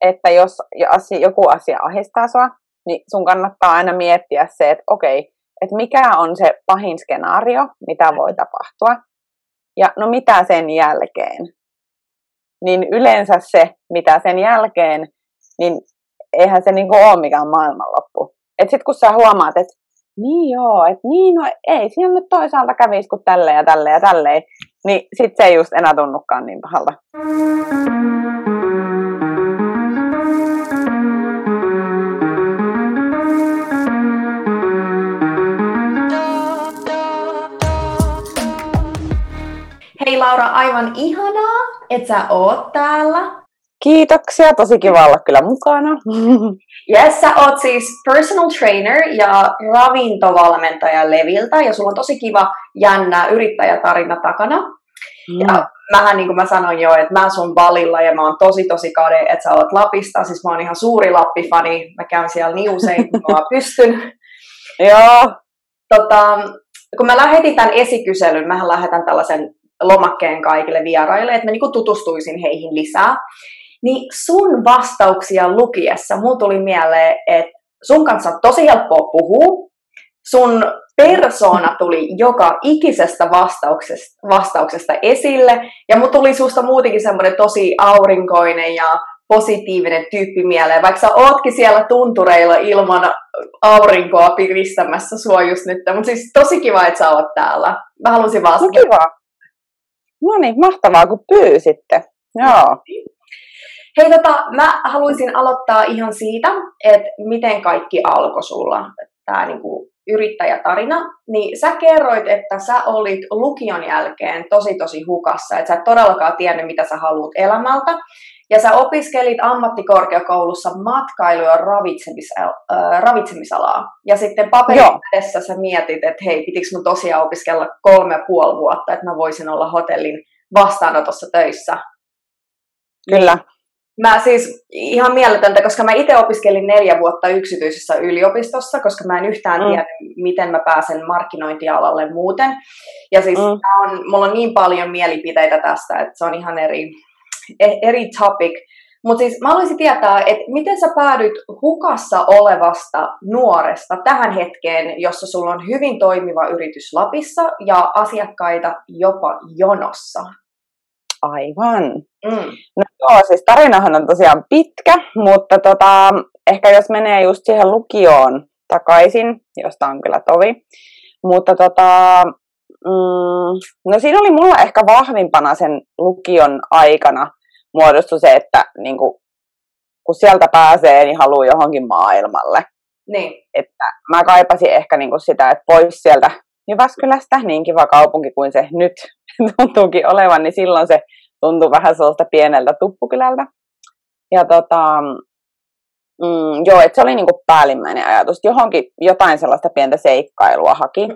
että jos joku asia ahistaa sua, niin sun kannattaa aina miettiä se, että okei, että mikä on se pahin skenaario, mitä voi tapahtua, ja no mitä sen jälkeen. Niin yleensä se, mitä sen jälkeen, niin eihän se niinku ole mikään maailmanloppu. Että sitten kun sä huomaat, että niin joo, että niin no ei siinä nyt toisaalta kävisi kuin tälle ja tälle ja tälleen, niin sitten se ei just enää tunnukaan niin pahalta. Hei Laura, aivan ihanaa, että sä oot täällä. Kiitoksia, tosi kiva olla kyllä mukana. Yes, sä oot siis personal trainer ja ravintovalmentaja Leviltä ja sulla on tosi kiva jännä yrittäjätarina takana. Mm. Ja mähän niin kuin mä sanoin jo, että mä sun valilla ja mä oon tosi tosi kade, että sä oot Lapista. Siis mä oon ihan suuri Lappi-fani. Mä käyn siellä niin usein, kun mä pystyn. Joo. Tota, kun mä lähetin tämän esikyselyn, mä lähetän tällaisen lomakkeen kaikille vieraille, että mä niin tutustuisin heihin lisää. Niin sun vastauksia lukiessa mulla tuli mieleen, että sun kanssa on tosi helppoa puhua. Sun persona tuli joka ikisestä vastauksesta, vastauksesta esille. Ja mulla tuli susta muutenkin semmoinen tosi aurinkoinen ja positiivinen tyyppi mieleen, vaikka sä ootkin siellä tuntureilla ilman aurinkoa piristämässä sua just nyt. Mutta siis tosi kiva, että sä oot täällä. Mä halusin vastata. No kiva. No niin, mahtavaa kun pyysitte. Joo. Hei, tota, mä haluaisin aloittaa ihan siitä, että miten kaikki alkoi sulla, tämä niinku yrittäjätarina. Niin sä kerroit, että sä olit lukion jälkeen tosi tosi hukassa, että sä et todellakaan tiennyt, mitä sä haluat elämältä. Ja sä opiskelit ammattikorkeakoulussa matkailu- ja ravitsemis, äh, ravitsemisalaa. Ja sitten paperin edessä sä mietit, että hei, pitikö mun tosiaan opiskella kolme ja puoli vuotta, että mä voisin olla hotellin vastaanotossa töissä. Kyllä. Mä siis ihan mieletöntä, koska mä itse opiskelin neljä vuotta yksityisessä yliopistossa, koska mä en yhtään mm. tiedä, miten mä pääsen markkinointialalle muuten. Ja siis mm. on, mulla on niin paljon mielipiteitä tästä, että se on ihan eri, eri topic. Mutta siis mä haluaisin tietää, että miten sä päädyit hukassa olevasta nuoresta tähän hetkeen, jossa sulla on hyvin toimiva yritys Lapissa ja asiakkaita jopa jonossa? Aivan. Mm. No joo, siis tarinahan on tosiaan pitkä, mutta tota, ehkä jos menee just siihen lukioon takaisin, josta on kyllä tovi, mutta tota, mm, no siinä oli mulla ehkä vahvimpana sen lukion aikana muodostui se, että niin kuin, kun sieltä pääsee, niin haluaa johonkin maailmalle. Niin. Että mä kaipasin ehkä niin kuin sitä, että pois sieltä Jyväskylästä, niin kiva kaupunki kuin se nyt tuntuukin olevan, niin silloin se tuntui vähän sellaista pieneltä tuppukylältä. Ja tota, mm, joo, että se oli niinku päällimmäinen ajatus. Johonkin jotain sellaista pientä seikkailua haki.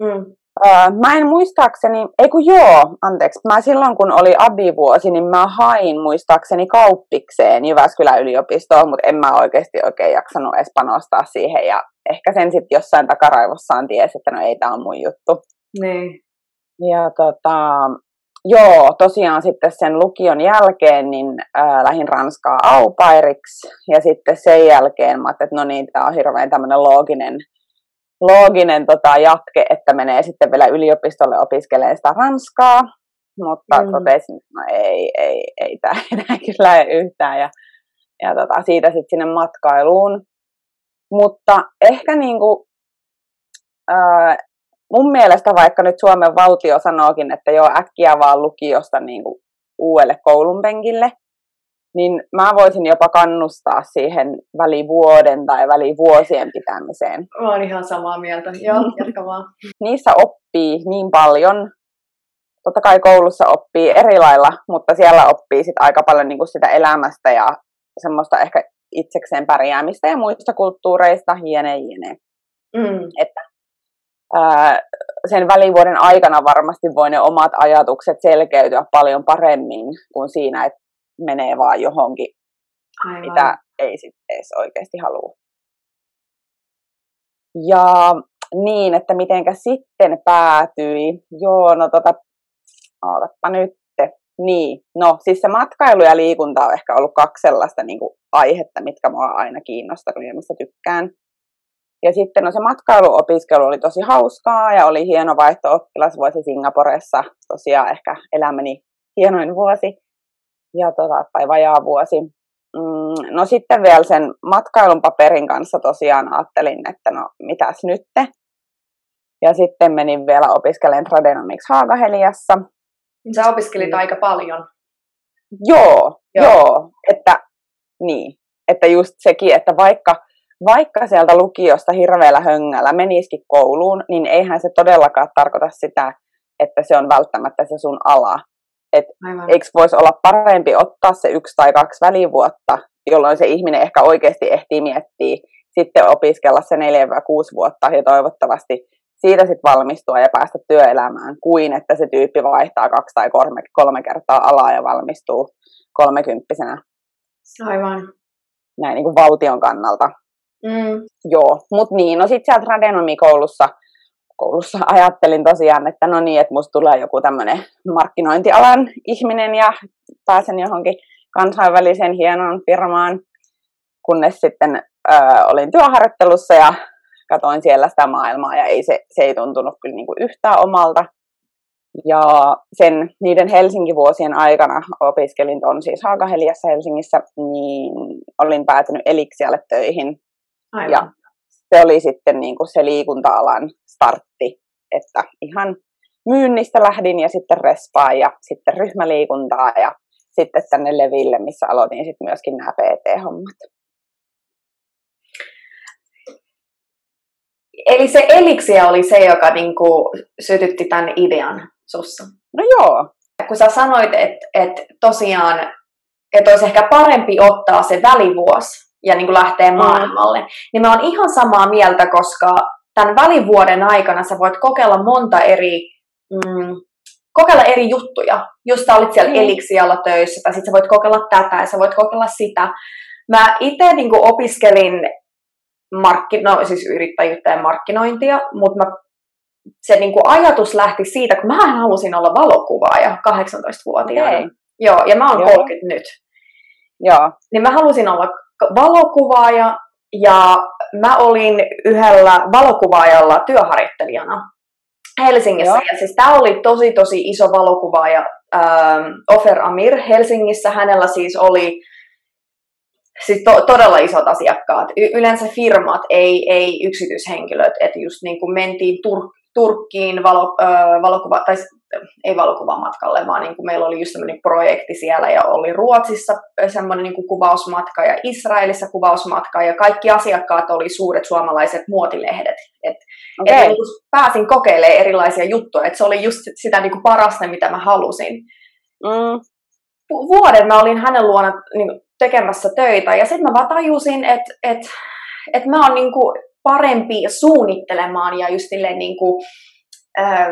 Mm. Öö, mä en muistaakseni, ei kun joo, anteeksi, mä silloin kun oli abivuosi, niin mä hain muistaakseni kauppikseen Jyväskylän yliopistoon, mutta en mä oikeasti oikein jaksanut edes panostaa siihen ja ehkä sen sitten jossain takaraivossaan tiesi, että no ei tää on mun juttu. Niin. Ja tota, joo, tosiaan sitten sen lukion jälkeen niin ää, lähdin Ranskaa aupairiksi ja sitten sen jälkeen mä että no niin, tämä on hirveän tämmöinen looginen, looginen tota, jatke, että menee sitten vielä yliopistolle opiskelemaan sitä Ranskaa, mutta mm. totesin, että no ei, ei, ei tämä enää kyllä yhtään ja, ja tota, siitä sitten sinne matkailuun. Mutta ehkä niinku, ää, mun mielestä vaikka nyt Suomen valtio sanookin, että joo äkkiä vaan lukiosta niin kuin uudelle koulunpenkille, niin mä voisin jopa kannustaa siihen välivuoden tai välivuosien pitämiseen. Mä oon ihan samaa mieltä. Joo, jatka vaan. Niissä oppii niin paljon. Totta kai koulussa oppii eri lailla, mutta siellä oppii sit aika paljon niin kuin sitä elämästä ja semmoista ehkä itsekseen pärjäämistä ja muista kulttuureista, jne, jne. Mm. Että sen välivuoden aikana varmasti voi ne omat ajatukset selkeytyä paljon paremmin kuin siinä, että menee vaan johonkin, Aivan. mitä ei sitten edes oikeasti halua. Ja niin, että mitenkä sitten päätyi. Joo, no tota, ootappa nyt. Niin, no siis se matkailu ja liikunta on ehkä ollut kaksi sellaista niin kuin, aihetta, mitkä mua aina kiinnostanut ja mistä tykkään. Ja sitten no se matkailuopiskelu oli tosi hauskaa ja oli hieno vaihto-oppilasvuosi Singaporessa, tosiaan ehkä elämäni hienoin vuosi ja tota, tai vajaa vuosi. Mm, no sitten vielä sen matkailun paperin kanssa tosiaan ajattelin, että no mitäs nytte. Ja sitten menin vielä opiskelemaan Tradenomics Haagaheliassa. Sä opiskelit mm. aika paljon. Joo, joo, joo, että niin, että just sekin, että vaikka, vaikka sieltä lukiosta hirveällä höngällä menisikin kouluun, niin eihän se todellakaan tarkoita sitä, että se on välttämättä se sun ala. Et eikö voisi olla parempi ottaa se yksi tai kaksi välivuotta, jolloin se ihminen ehkä oikeasti ehtii miettiä, sitten opiskella se neljä vai kuusi vuotta ja toivottavasti siitä sitten valmistua ja päästä työelämään, kuin että se tyyppi vaihtaa kaksi tai kolme, kolme kertaa alaa ja valmistuu kolmekymppisenä. Aivan. Näin niin kuin valtion kannalta. Mm. Joo, mutta niin, no sitten sieltä radenomikoulussa koulussa ajattelin tosiaan, että no niin, että musta tulee joku tämmöinen markkinointialan ihminen ja pääsen johonkin kansainväliseen hienoon firmaan, kunnes sitten ö, olin työharjoittelussa ja katoin siellä sitä maailmaa ja ei se, se ei tuntunut kyllä niin kuin yhtään omalta. Ja sen, niiden Helsinki-vuosien aikana opiskelin tuon siis Haagaheliassa Helsingissä, niin olin päätynyt Eliksialle töihin. Aivan. Ja se oli sitten niin kuin se liikunta-alan startti, että ihan myynnistä lähdin ja sitten respaa ja sitten ryhmäliikuntaa ja sitten tänne Leville, missä aloitin sitten myöskin nämä PT-hommat. Eli se Elixia oli se, joka niinku sytytti tämän idean sussa? No joo. Kun sä sanoit, että et tosiaan, että olisi ehkä parempi ottaa se välivuosi ja niin kuin lähteä mm. maailmalle, niin mä oon ihan samaa mieltä, koska tämän välivuoden aikana sä voit kokeilla monta eri, mm, kokeilla eri juttuja. Just sä olit siellä mm. Elixialla töissä, tai sitten sä voit kokeilla tätä ja sä voit kokeilla sitä. Mä itse niin opiskelin markki, no, siis yrittäjyyttä ja markkinointia, mutta mä, se niin kuin ajatus lähti siitä, kun mä halusin olla valokuvaaja 18-vuotiaana. Okay. Joo, ja mä oon Joo. 30 nyt. Joo. Niin mä halusin olla valokuvaaja ja mä olin yhdellä valokuvaajalla työharjoittelijana Helsingissä. Joo. Ja siis tämä oli tosi tosi iso valokuvaaja, ähm, Ofer Amir Helsingissä. Hänellä siis oli siis to, todella isot asiakkaat. Y- yleensä firmat, ei, ei yksityishenkilöt. Että just niin kuin mentiin Tur- Turkkiin valo, ö, valokuva, tai ei valokuvamatkalle, vaan niin kuin meillä oli just sellainen projekti siellä ja oli Ruotsissa semmoinen niin kuin kuvausmatka ja Israelissa kuvausmatka ja kaikki asiakkaat oli suuret suomalaiset muotilehdet. Et, okay. et niin kuin pääsin kokeilemaan erilaisia juttuja, että se oli just sitä niin kuin parasta, mitä mä halusin. Mm. Vuoden mä olin hänen luona niin kuin, tekemässä töitä ja sitten mä vaan tajusin, että et, et mä oon niin kuin, parempi suunnittelemaan ja just niin kuin, äh,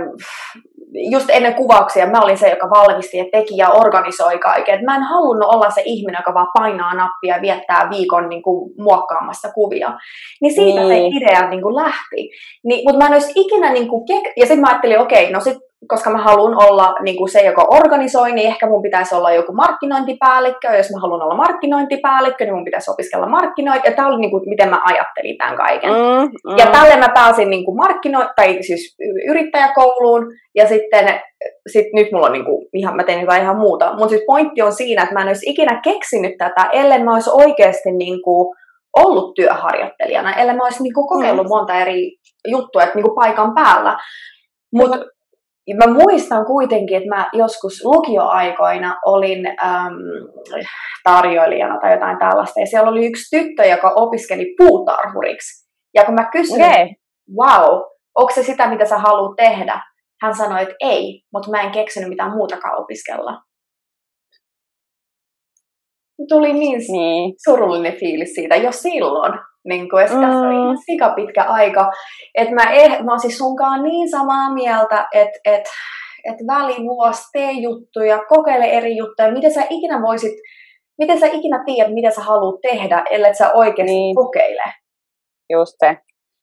just ennen kuvauksia mä olin se, joka valmisti ja teki ja organisoi kaiken. Et mä en halunnut olla se ihminen, joka vaan painaa nappia ja viettää viikon niin kuin, muokkaamassa kuvia. Niin siitä niin. se idea niin kuin, lähti. Niin, mutta mä en olisi ikinä, niin kuin, kek- ja sitten mä ajattelin, okei, okay, no sit koska mä haluan olla niin kuin se, joka organisoi, niin ehkä mun pitäisi olla joku markkinointipäällikkö. Jos mä haluan olla markkinointipäällikkö, niin mun pitäisi opiskella markkinointi. Ja tämä oli niin kuin, miten mä ajattelin tämän kaiken. Mm, mm. Ja tälle mä pääsin niin kuin markkino- tai siis yrittäjäkouluun. Ja sitten sit nyt mulla on niin kuin, ihan, mä teen jotain ihan muuta. Mutta siis pointti on siinä, että mä en olisi ikinä keksinyt tätä, ellen mä olisi oikeasti niin kuin, ollut työharjoittelijana, ellei mä olisi niin kuin, kokeillut mm. monta eri juttua että, niin kuin paikan päällä. Mutta ja mä muistan kuitenkin, että mä joskus lukioaikoina olin äm, tarjoilijana tai jotain tällaista, ja siellä oli yksi tyttö, joka opiskeli puutarhuriksi. Ja kun mä kysyin, okay. wow, onko se sitä, mitä sä haluat tehdä? Hän sanoi, että ei, mutta mä en keksinyt mitään muutakaan opiskella. Tuli niin, niin. surullinen fiilis siitä jo silloin. Niin kuin, ja mm. tässä oli ihan sika pitkä aika. Että mä, eh, mä oon siis sunkaan niin samaa mieltä, että et, et välivuosi, tee juttuja, kokeile eri juttuja. Miten sä ikinä voisit, miten sä ikinä tiedät, mitä sä haluat tehdä, ellei sä oikeasti niin. kokeile. Just se.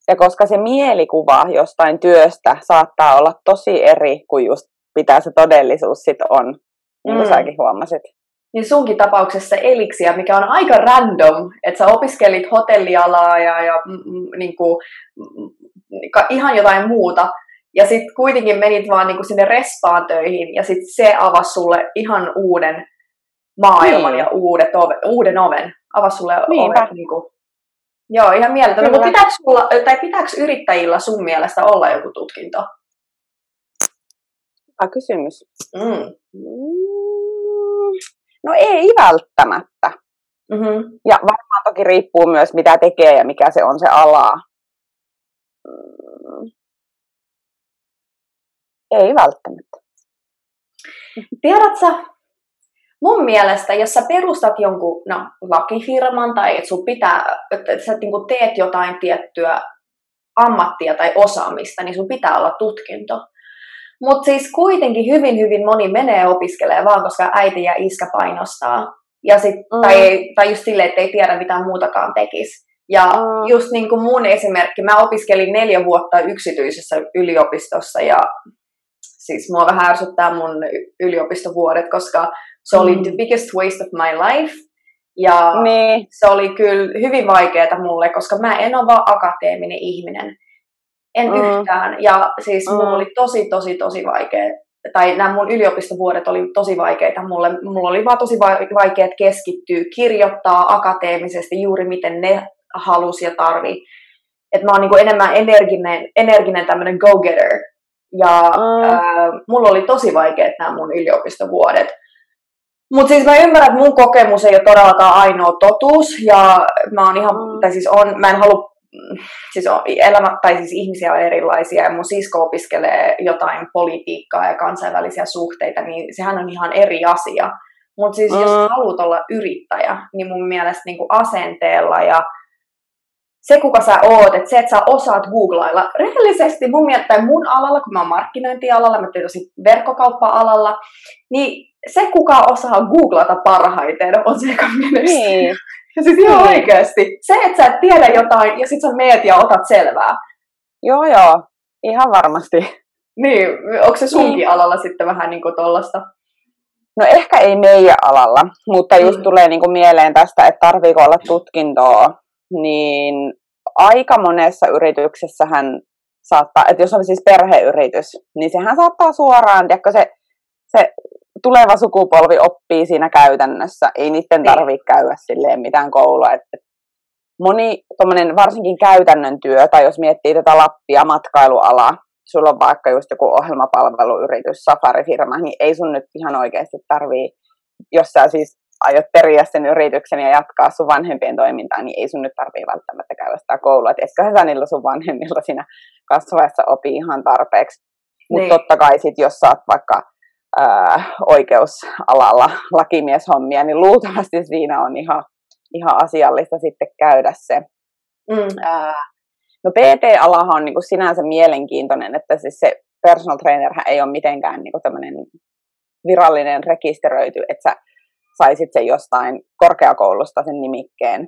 Ja koska se mielikuva jostain työstä saattaa olla tosi eri kuin just mitä se todellisuus sitten on. niin kuin mm. säkin huomasit. Niin sunkin tapauksessa eliksiä, mikä on aika random, että sä opiskelit hotellialaa ja, ja mm, mm niin kuin, mm, ihan jotain muuta, ja sitten kuitenkin menit vaan niinku sinne respaan töihin, ja sitten se avasi sulle ihan uuden maailman niin. ja uudet ove, uuden oven. Avasi sulle Niinpä. oven. Niinku. Joo, ihan mieletöntä. Mutta pitääkö, sulla, tai pitääkö yrittäjillä sun mielestä olla joku tutkinto? Hyvä kysymys. Mm. No ei välttämättä. Mm-hmm. Ja varmaan toki riippuu myös, mitä tekee ja mikä se on se ala. Mm. Ei välttämättä. Tiedätkö, mun mielestä, jos sä perustat jonkun no, lakifirman tai että sun pitää, että sä niin teet jotain tiettyä ammattia tai osaamista, niin sun pitää olla tutkinto. Mutta siis kuitenkin hyvin, hyvin moni menee opiskelemaan vaan, koska äiti ja iskä painostaa. Ja sit, mm. tai, tai just silleen, että ei tiedä mitään muutakaan tekisi. Ja mm. just niin kuin mun esimerkki, mä opiskelin neljä vuotta yksityisessä yliopistossa ja siis mua vähän ärsyttää mun yliopistovuodet, koska se oli mm. the biggest waste of my life. Ja niin. se oli kyllä hyvin vaikeaa mulle, koska mä en ole vaan akateeminen ihminen. En mm. yhtään. Ja siis mm. mulla oli tosi, tosi, tosi vaikea. Tai nämä mun yliopistovuodet oli tosi vaikeita mulle. Mulla oli vaan tosi vaikeat keskittyä, kirjoittaa akateemisesti juuri miten ne halusi ja tarvi. Että mä oon niinku enemmän energinen, energinen tämmöinen go-getter. Ja mm. äh, mulla oli tosi vaikeat nämä mun yliopistovuodet. Mutta siis mä ymmärrän, että mun kokemus ei ole todellakaan ainoa totuus. Ja mä oon ihan, mm. tai siis on, mä en halua siis on, elämä, tai siis ihmisiä on erilaisia ja mun sisko opiskelee jotain politiikkaa ja kansainvälisiä suhteita, niin sehän on ihan eri asia. Mutta siis mm. jos haluat olla yrittäjä, niin mun mielestä niin asenteella ja se, kuka sä oot, että se, että sä osaat googlailla. Rehellisesti mun mielestä mun alalla, kun mä oon markkinointialalla, mä teen tosi verkkokauppa-alalla, niin se, kuka osaa googlata parhaiten, on se, joka menestyy. Niin. Ja siis ihan oikeasti. Se, että sä et tiedä jotain ja sit sä meet ja otat selvää. Joo, joo. Ihan varmasti. Niin, onko se sunkin niin. alalla sitten vähän niin kuin tollasta? No ehkä ei meidän alalla, mutta just mm. tulee niin kuin mieleen tästä, että tarviiko olla tutkintoa niin aika monessa yrityksessä hän saattaa, että jos on siis perheyritys, niin sehän saattaa suoraan, tiedätkö, se, se tuleva sukupolvi oppii siinä käytännössä. Ei niiden niin. tarvitse käydä silleen mitään koulua. Et, moni varsinkin käytännön työ, tai jos miettii tätä Lappia matkailualaa, sulla on vaikka just joku ohjelmapalveluyritys, safarifirma, niin ei sun nyt ihan oikeasti tarvii, jos sä siis aiot periä sen yrityksen ja jatkaa sun vanhempien toimintaa, niin ei sun nyt tarvii välttämättä käydä sitä koulua. Että etköhän sä niillä sun vanhemmilla siinä kasvaessa opii ihan tarpeeksi. Mutta niin. totta kai sit, jos sä oot vaikka ää, oikeusalalla lakimieshommia, niin luultavasti siinä on ihan, ihan asiallista sitten käydä se. Mm. Ää, no PT-alahan on niin kuin sinänsä mielenkiintoinen, että siis se personal trainer ei ole mitenkään niin kuin tämmöinen virallinen rekisteröity, että sä saisit sen jostain korkeakoulusta sen nimikkeen.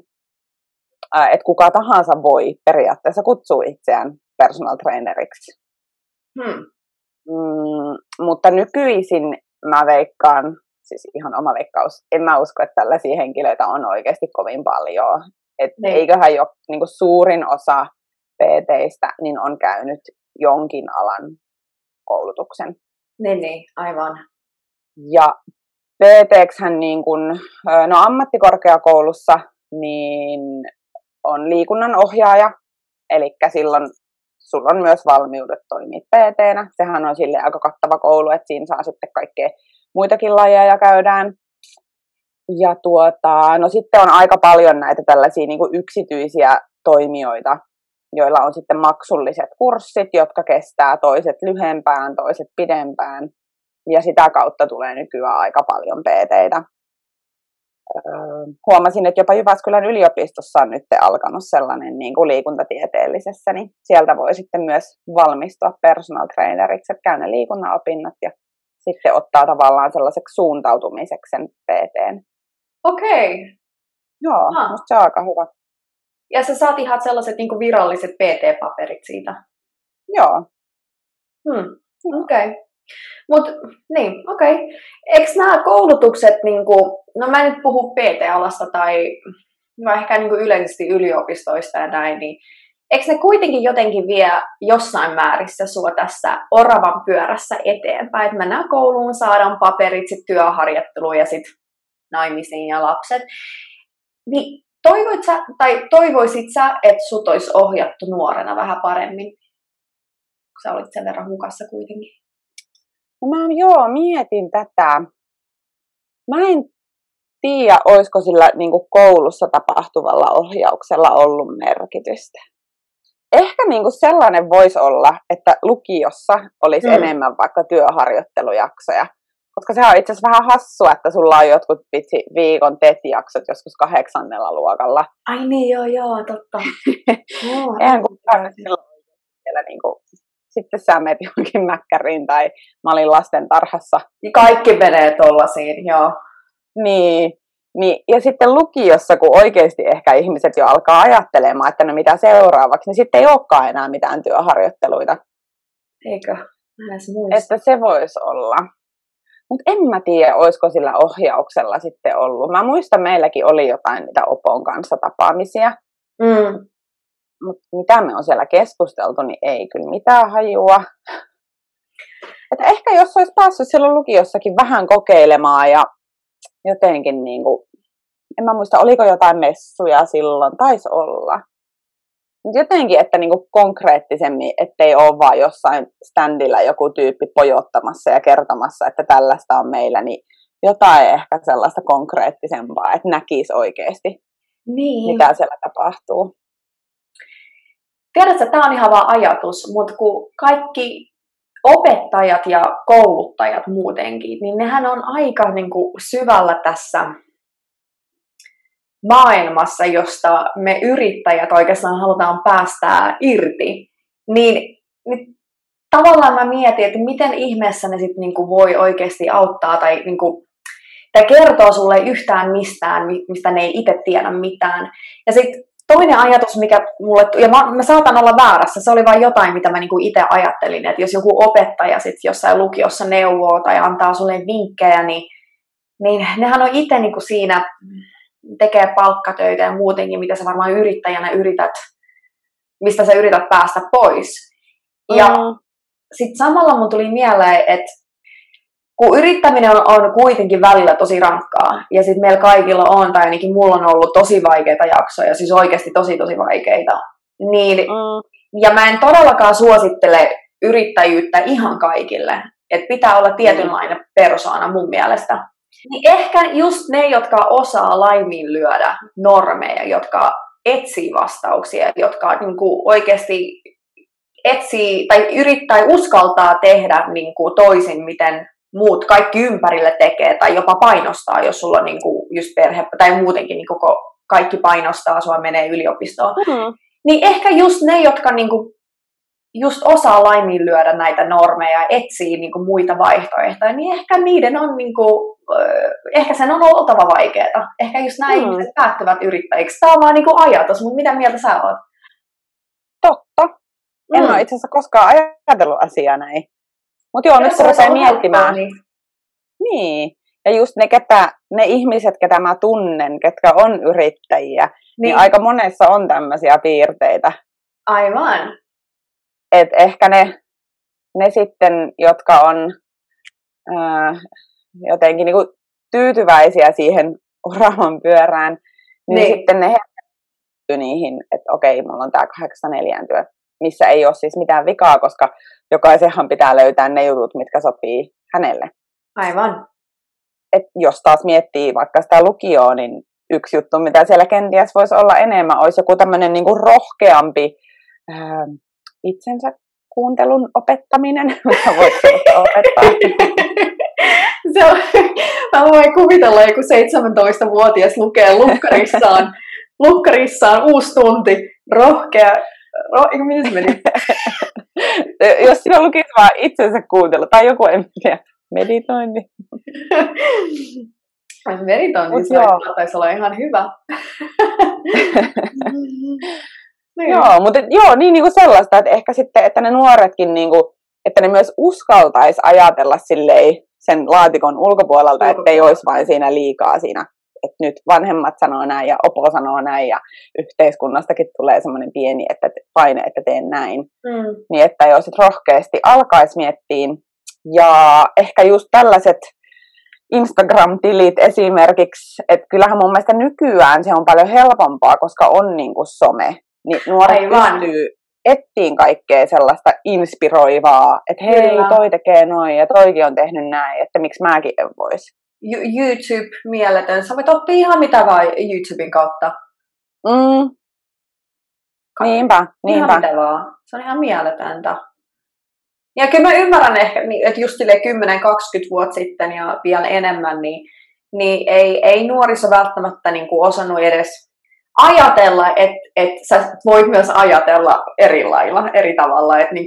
Että kuka tahansa voi periaatteessa kutsua itseään personal traineriksi. Hmm. Mm, mutta nykyisin mä veikkaan, siis ihan oma veikkaus, en mä usko, että tällaisia henkilöitä on oikeasti kovin paljon. Et niin. eiköhän jo niin kuin suurin osa PTistä niin on käynyt jonkin alan koulutuksen. Niin, niin aivan. Ja pt niin kun, no ammattikorkeakoulussa niin on liikunnan ohjaaja, eli silloin sulla on myös valmiudet toimia pt Sehän on sille aika kattava koulu, että siinä saa sitten kaikkea muitakin lajeja käydään. Ja tuota, no sitten on aika paljon näitä tällaisia niin yksityisiä toimijoita, joilla on sitten maksulliset kurssit, jotka kestää toiset lyhempään, toiset pidempään. Ja sitä kautta tulee nykyään aika paljon PT-tä. Öö, huomasin, että jopa Jyväskylän yliopistossa on nyt alkanut sellainen niin kuin liikuntatieteellisessä, niin sieltä voi sitten myös valmistua personal traineriksi, että käy ne liikunnan opinnot ja sitten ottaa tavallaan sellaiseksi suuntautumiseksi sen PTn. Okei. Okay. Joo, ah. musta se on aika hyvä. Ja sä saat ihan sellaiset niin kuin viralliset PT-paperit siitä? Joo. Hmm. Okei. Okay. Mutta niin, okei. Okay. Eikö nämä koulutukset, niin kuin, no mä en nyt puhu PT-alasta tai no ehkä niin kuin yleisesti yliopistoista ja näin, niin eikö ne kuitenkin jotenkin vie jossain määrissä sua tässä oravan pyörässä eteenpäin, että mennään kouluun, saadaan paperit, sitten työharjoitteluun ja sitten naimisiin ja lapset. Niin toivoit sä, tai toivoisit sä, että sut olisi ohjattu nuorena vähän paremmin? Sä olit sen verran hukassa kuitenkin. No mä joo, mietin tätä. Mä en tiedä, olisiko sillä niin kuin koulussa tapahtuvalla ohjauksella ollut merkitystä. Ehkä niin kuin sellainen voisi olla, että lukiossa olisi mm. enemmän vaikka työharjoittelujaksoja. Koska se on itse asiassa vähän hassua, että sulla on jotkut vitsi, viikon TET-jaksot joskus kahdeksannella luokalla. Ai niin, joo, joo, totta. Eihän kukaan siellä niin kuin, sitten sä menet johonkin mäkkäriin tai mä olin lasten tarhassa. Kaikki menee tollasiin, joo. Niin, niin, ja sitten lukiossa, kun oikeasti ehkä ihmiset jo alkaa ajattelemaan, että no mitä seuraavaksi, niin sitten ei olekaan enää mitään työharjoitteluita. Eikö? Mä Että se voisi olla. Mutta en mä tiedä, olisiko sillä ohjauksella sitten ollut. Mä muistan, meilläkin oli jotain niitä Opon kanssa tapaamisia. Mm. Mutta mitä me on siellä keskusteltu, niin ei kyllä mitään hajua. Että ehkä jos olisi päässyt silloin lukiossakin vähän kokeilemaan ja jotenkin niin kuin, en mä muista, oliko jotain messuja silloin, taisi olla. Mutta jotenkin, että niinku konkreettisemmin, ettei ole vaan jossain standilla joku tyyppi pojottamassa ja kertomassa, että tällaista on meillä, niin jotain ehkä sellaista konkreettisempaa, että näkisi oikeasti, niin. mitä siellä tapahtuu. Tiedätkö, tämä on ihan vaan ajatus, mutta kun kaikki opettajat ja kouluttajat muutenkin, niin nehän on aika niin kuin, syvällä tässä maailmassa, josta me yrittäjät oikeastaan halutaan päästää irti. Niin, niin tavallaan mä mietin, että miten ihmeessä ne sitten niinku voi oikeasti auttaa tai, niinku, tai kertoo sulle yhtään mistään, mistä ne ei itse tiedä mitään. Ja sitten toinen ajatus, mikä mulle, ja mä, mä saatan olla väärässä, se oli vain jotain, mitä mä niinku itse ajattelin, että jos joku opettaja sit jossain lukiossa neuvoo tai antaa sulle vinkkejä, niin, niin nehän on itse niinku siinä, tekee palkkatöitä ja muutenkin, mitä sä varmaan yrittäjänä yrität, mistä sä yrität päästä pois. Ja mm. sitten samalla mun tuli mieleen, että kun yrittäminen on, on kuitenkin välillä tosi rankkaa, ja sitten meillä kaikilla on, tai ainakin mulla on ollut tosi vaikeita jaksoja, siis oikeasti tosi tosi vaikeita, niin, mm. ja mä en todellakaan suosittele yrittäjyyttä ihan kaikille, että pitää olla tietynlainen persoona mun mielestä. Niin ehkä just ne, jotka osaa laiminlyödä normeja, jotka etsii vastauksia, jotka niin kuin oikeasti etsii tai yrittää uskaltaa tehdä niin kuin toisin, miten muut kaikki ympärille tekee, tai jopa painostaa, jos sulla on niin kuin just perhe, tai muutenkin niin koko, kaikki painostaa, sua menee yliopistoon. Mm-hmm. Niin ehkä just ne, jotka niin kuin just osaa laiminlyödä näitä normeja, etsii niin kuin muita vaihtoehtoja, niin ehkä niiden on, niin kuin, ehkä sen on oltava vaikeaa. Ehkä just nämä mm. ihmiset päättävät yrittäjiksi. Tämä on vaan niin kuin ajatus, mutta mitä mieltä sä oot? Totta. En mm. ole itse asiassa koskaan ajatellut asiaa näin. Mutta joo, nyt kun rupeaa miettimään. Niin. niin. Ja just ne, ketä, ne ihmiset, ketä mä tunnen, ketkä on yrittäjiä, niin, niin aika monessa on tämmöisiä piirteitä. Aivan et ehkä ne, ne sitten, jotka on ää, jotenkin niin kuin tyytyväisiä siihen oravan pyörään, niin, niin. sitten ne niihin, että okei, mulla on tämä 84 työ, missä ei ole siis mitään vikaa, koska jokaisenhan pitää löytää ne jutut, mitkä sopii hänelle. Aivan. Et jos taas miettii vaikka sitä lukioa, niin yksi juttu, mitä siellä kenties voisi olla enemmän, olisi joku tämmöinen niin rohkeampi ää, itsensä kuuntelun opettaminen, opettaa. Se on, mä voin kuvitella joku 17-vuotias lukee lukkarissaan, lukkarissaan uusi tunti, rohkea, ro, miten se meni? Jos sinä lukisi vaan itsensä kuuntelu, tai joku, en tiedä, meditointi. Meditointi taisi olla ihan hyvä. Niin. Joo, mutta joo, niin, niin kuin sellaista, että ehkä sitten, että ne nuoretkin niin kuin että ne myös uskaltaisi ajatella silleen sen laatikon ulkopuolelta, että ei olisi vain siinä liikaa siinä, että nyt vanhemmat sanoo näin ja opo sanoo näin ja yhteiskunnastakin tulee semmoinen pieni että paine, että teen näin. Mm. Niin että jos rohkeasti alkaisi miettiä ja ehkä just tällaiset Instagram-tilit esimerkiksi, että kyllähän mun mielestä nykyään se on paljon helpompaa, koska on niin kuin some, niin nuoret Aivan. pystyy ettiin kaikkea sellaista inspiroivaa, että hei, Kyllä. toi tekee noin ja toikin on tehnyt näin, että miksi mäkin en voisi. YouTube mieletön. Sä voit oppia ihan mitä vaan YouTuben kautta. Mm. Niinpä, niinpä. Ihan mitä vaan. Se on ihan mieletöntä. Ja kyllä mä ymmärrän ehkä, niin, että just 10-20 vuotta sitten ja vielä enemmän, niin, niin ei, ei nuoriso välttämättä niin kuin osannut edes ajatella, että, että sä voit myös ajatella eri lailla, eri tavalla, että niin,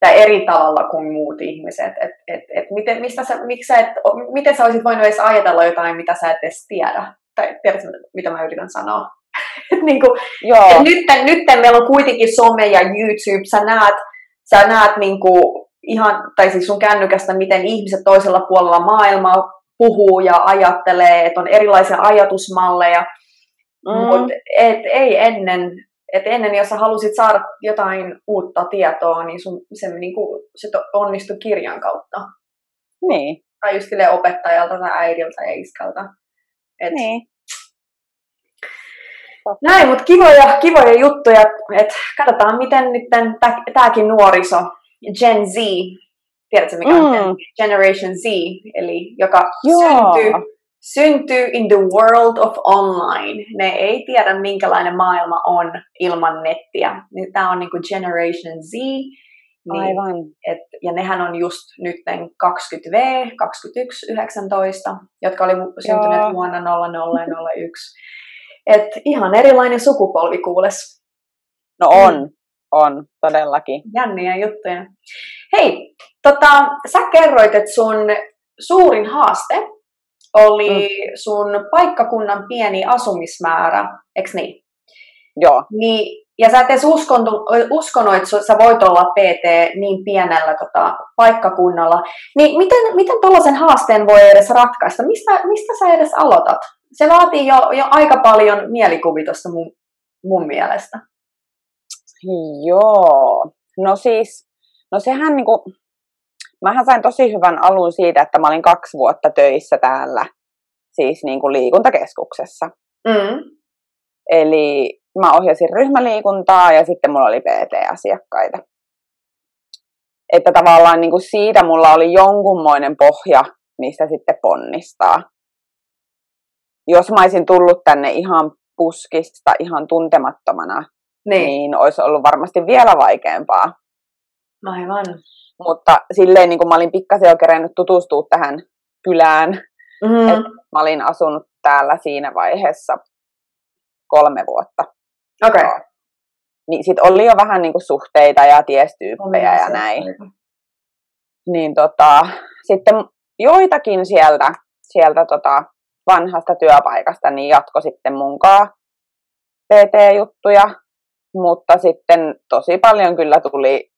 tai eri tavalla kuin muut ihmiset. Et, et, et miten, mistä sä, miksi sä et, miten sä olisit voinut edes ajatella jotain, mitä sä et edes tiedä? Tai tiedätkö, mitä mä yritän sanoa? niin kuin, Joo. Nyt, nyt meillä on kuitenkin some ja YouTube, sä näet, sä näet niin kuin ihan, tai siis sun kännykästä, miten ihmiset toisella puolella maailmaa puhuu ja ajattelee, että on erilaisia ajatusmalleja, mm. mutta et ei ennen, et ennen, jos sä halusit saada jotain uutta tietoa, niin sun, se, niin kuin, se onnistui kirjan kautta. Niin. Tai just opettajalta tai äidiltä ja iskältä. Et, niin. Näin, mutta kivoja, kivoja juttuja, että katsotaan miten nyt tämäkin nuoriso, Gen Z, tiedätkö mikä on mm. Generation Z, eli joka syntyy, syntyy in the world of online. Ne ei tiedä minkälainen maailma on ilman nettiä. Niin Tämä on niinku Generation Z. Niin, Aivan. Et, ja nehän on just nyt 20V, 21, 19, jotka oli syntyneet Joo. vuonna 0001. Et ihan erilainen sukupolvi kuules. No on, mm. on, todellakin. Jänniä juttuja. Hei, tota, sä kerroit, että sun suurin haaste oli mm. sun paikkakunnan pieni asumismäärä, eikö niin? Joo. Niin, ja sä et edes uskonut, uskonut, että sä voit olla PT niin pienellä tota, paikkakunnalla. Niin miten, miten tuollaisen haasteen voi edes ratkaista? Mistä, mistä sä edes aloitat? se vaatii jo, jo aika paljon mielikuvitusta mun, mun mielestä. Joo. No siis, no sehän niinku, mähän sain tosi hyvän alun siitä, että mä olin kaksi vuotta töissä täällä, siis niinku liikuntakeskuksessa. Mm. Eli mä ohjasin ryhmäliikuntaa ja sitten mulla oli PT-asiakkaita. Että tavallaan niin kuin siitä mulla oli jonkunmoinen pohja, mistä sitten ponnistaa jos mä olisin tullut tänne ihan puskista, ihan tuntemattomana, niin, niin olisi ollut varmasti vielä vaikeampaa. Aivan. Mutta silleen niin kuin mä olin pikkasen jo kerennyt tutustua tähän kylään, mm-hmm. että mä olin asunut täällä siinä vaiheessa kolme vuotta. Okei. Okay. Niin sit oli jo vähän niin kuin suhteita ja tiestyyppejä ja näin. Niin tota, sitten joitakin sieltä, sieltä tota, vanhasta työpaikasta, niin jatko sitten munkaan PT-juttuja, mutta sitten tosi paljon kyllä tuli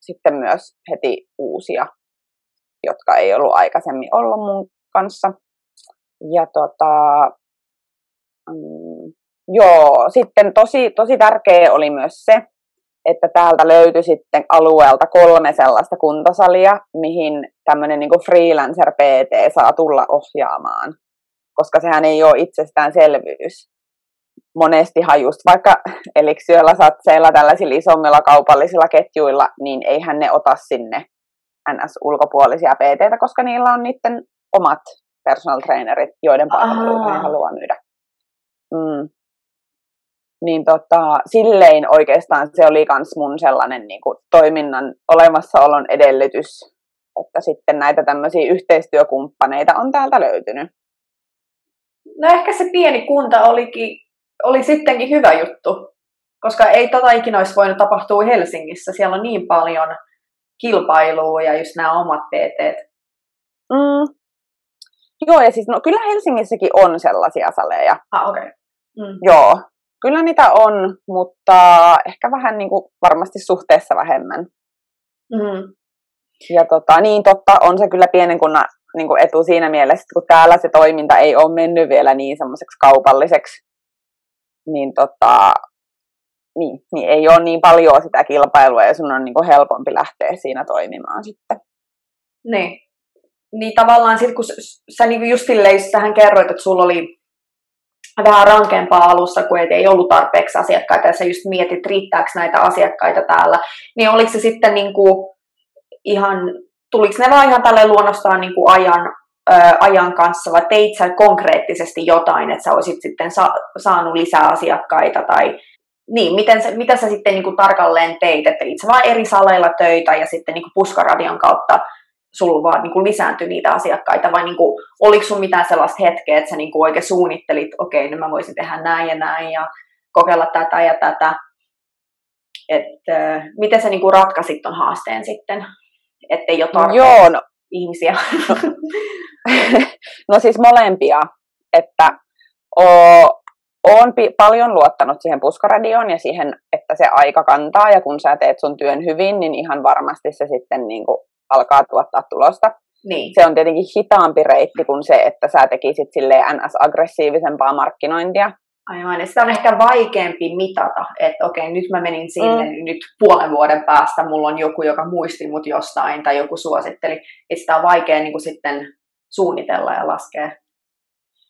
sitten myös heti uusia, jotka ei ollut aikaisemmin ollut mun kanssa. Ja tota, mm, joo, sitten tosi, tosi tärkeä oli myös se, että täältä löytyi sitten alueelta kolme sellaista kuntosalia, mihin tämmöinen niin freelancer PT saa tulla ohjaamaan koska sehän ei ole itsestäänselvyys. Monestihan just vaikka Eliksiöllä, satseilla, tällaisilla isommilla kaupallisilla ketjuilla, niin eihän ne ota sinne NS-ulkopuolisia pt koska niillä on niiden omat personal trainerit, joiden palveluita ne haluaa myydä. Mm. Niin tota, sillein oikeastaan se oli myös mun sellainen niin kuin, toiminnan olemassaolon edellytys, että sitten näitä tämmöisiä yhteistyökumppaneita on täältä löytynyt. No ehkä se pieni kunta olikin, oli sittenkin hyvä juttu, koska ei tota ikinä olisi voinut tapahtua Helsingissä. Siellä on niin paljon kilpailua ja just nämä omat PT. Mm. Joo, ja siis no, kyllä Helsingissäkin on sellaisia saleja. Ah, okei. Okay. Mm. Joo, kyllä niitä on, mutta ehkä vähän niin kuin varmasti suhteessa vähemmän. Mm. Ja tota, niin totta, on se kyllä pienen kunnan niin kuin etu siinä mielessä, että kun täällä se toiminta ei ole mennyt vielä niin semmoiseksi kaupalliseksi, niin, tota, niin, niin ei ole niin paljon sitä kilpailua ja sun on niin kuin helpompi lähteä siinä toimimaan sitten. Niin. Niin tavallaan sitten kun sä niin just silleen, sähän kerroit, että sulla oli vähän rankempaa alussa, kun ei ollut tarpeeksi asiakkaita ja sä just mietit, riittääkö näitä asiakkaita täällä, niin oliko se sitten niin kuin ihan, tuliko ne vaan ihan tälle luonnostaan niin kuin ajan, ö, ajan kanssa vai teit sä konkreettisesti jotain, että sä olisit sitten sa- saanut lisää asiakkaita tai niin, miten sä, mitä sä sitten niin kuin tarkalleen teit, että itse vaan eri saleilla töitä ja sitten niin kuin puskaradion kautta sulla vaan niin kuin lisääntyi niitä asiakkaita, vai niin kuin, oliko sun mitään sellaista hetkeä, että sä niin kuin oikein suunnittelit, okei, okay, nyt mä voisin tehdä näin ja näin ja kokeilla tätä ja tätä. että miten sä niin kuin ratkaisit ton haasteen sitten, ettei ole tarpeeksi Joo, no. Ihmisiä? No, no siis molempia, että o, olen pi- paljon luottanut siihen puskaradioon ja siihen, että se aika kantaa ja kun sä teet sun työn hyvin, niin ihan varmasti se sitten niin kuin alkaa tuottaa tulosta. Niin. Se on tietenkin hitaampi reitti kuin se, että sä tekisit NS-aggressiivisempaa markkinointia. Aivan, ja sitä on ehkä vaikeampi mitata, että okei, nyt mä menin sinne, mm. nyt puolen vuoden päästä mulla on joku, joka muisti mut jostain tai joku suositteli. Että sitä on vaikea niin kuin sitten suunnitella ja laskea.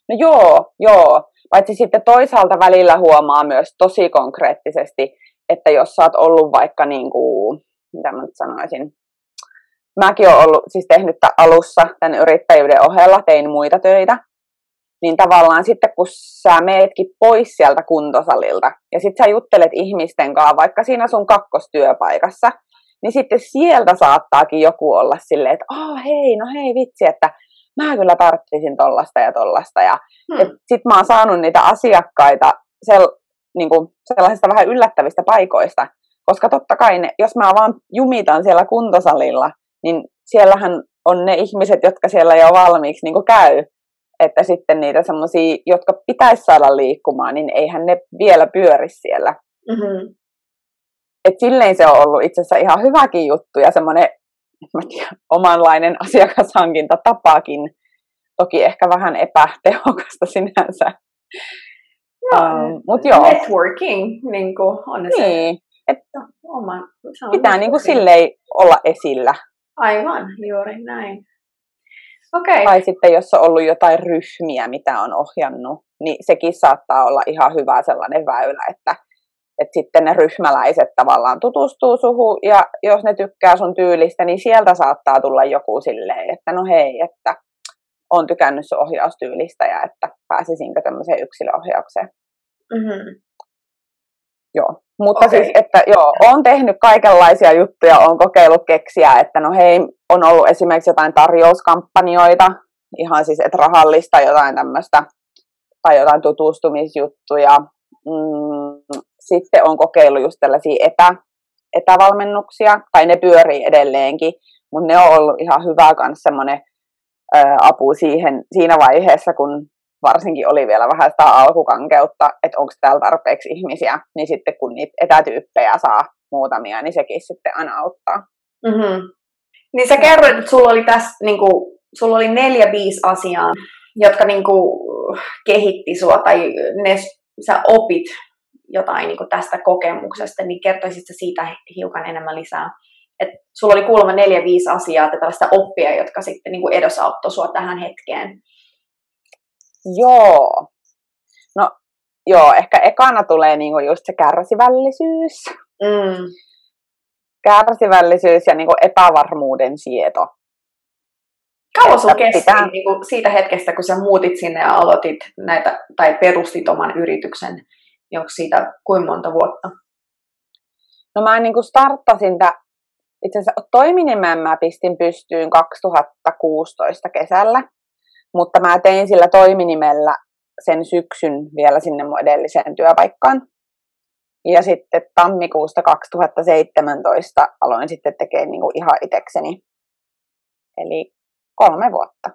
No joo, joo. Paitsi sitten toisaalta välillä huomaa myös tosi konkreettisesti, että jos sä oot ollut vaikka niin kuin, mitä mä nyt sanoisin, mäkin olen ollut, siis tehnyt alussa tämän yrittäjyyden ohella, tein muita töitä, niin tavallaan sitten kun sä meetkin pois sieltä kuntosalilta ja sitten sä juttelet ihmisten kanssa vaikka siinä sun kakkostyöpaikassa, niin sitten sieltä saattaakin joku olla silleen, että oh, hei, no hei vitsi, että mä kyllä tarttisin tollasta ja tollasta. Ja hmm. sitten mä oon saanut niitä asiakkaita sel, niin kuin sellaisista vähän yllättävistä paikoista, koska totta kai ne, jos mä vaan jumitan siellä kuntosalilla, niin siellähän on ne ihmiset, jotka siellä jo valmiiksi niin käy, että sitten niitä semmoisia, jotka pitäisi saada liikkumaan, niin eihän ne vielä pyöri siellä. Mm-hmm. Et silleen se on ollut itse asiassa ihan hyväkin juttu ja semmoinen omanlainen asiakashankintatapaakin. Toki ehkä vähän epätehokasta sinänsä. No, um, mut joo. Networking niin kuin, on niin. se. Et, oma, pitää niin kuin silleen olla esillä Aivan, juuri näin. Okay. Tai sitten jos on ollut jotain ryhmiä, mitä on ohjannut, niin sekin saattaa olla ihan hyvä sellainen väylä, että, että sitten ne ryhmäläiset tavallaan tutustuu suhu ja jos ne tykkää sun tyylistä, niin sieltä saattaa tulla joku silleen, että no hei, että on tykännyt sun ohjaustyylistä ja että pääsisinkö tämmöiseen yksilöohjaukseen. Mm-hmm. Joo. Mutta okay. siis, että joo, on tehnyt kaikenlaisia juttuja, on kokeillut keksiä, että no hei, on ollut esimerkiksi jotain tarjouskampanjoita, ihan siis, että rahallista jotain tämmöistä, tai jotain tutustumisjuttuja. Mm, sitten on kokeillut just tällaisia etä, etävalmennuksia, tai ne pyörii edelleenkin, mutta ne on ollut ihan hyvä myös semmoinen apu siihen, siinä vaiheessa, kun varsinkin oli vielä vähän sitä alkukankeutta, että onko täällä tarpeeksi ihmisiä, niin sitten kun niitä etätyyppejä saa muutamia, niin sekin sitten aina auttaa. Mm-hmm. Niin sä kerroit, että sulla oli tässä, niin kuin, sulla oli neljä, viisi asiaa, jotka niin kuin, kehitti sua, tai ne, sä opit jotain niin kuin tästä kokemuksesta, niin kertoisit siitä hiukan enemmän lisää? Et sulla oli kuulemma neljä, viisi asiaa, tällaista oppia, jotka sitten niin kuin sua tähän hetkeen. Joo. No joo, ehkä ekana tulee niinku just se kärsivällisyys. Mm. Kärsivällisyys ja niinku epävarmuuden sieto. Kauan sun kesti pitää... niinku siitä hetkestä, kun sä muutit sinne ja aloitit näitä, tai perustit oman yrityksen, niin onko siitä kuinka monta vuotta? No mä niinku starttasin tä, itse asiassa toiminimen mä pistin pystyyn 2016 kesällä. Mutta mä tein sillä toiminimellä sen syksyn vielä sinne mun edelliseen työpaikkaan. Ja sitten tammikuusta 2017 aloin sitten tekemään niin kuin ihan itekseni. Eli kolme vuotta.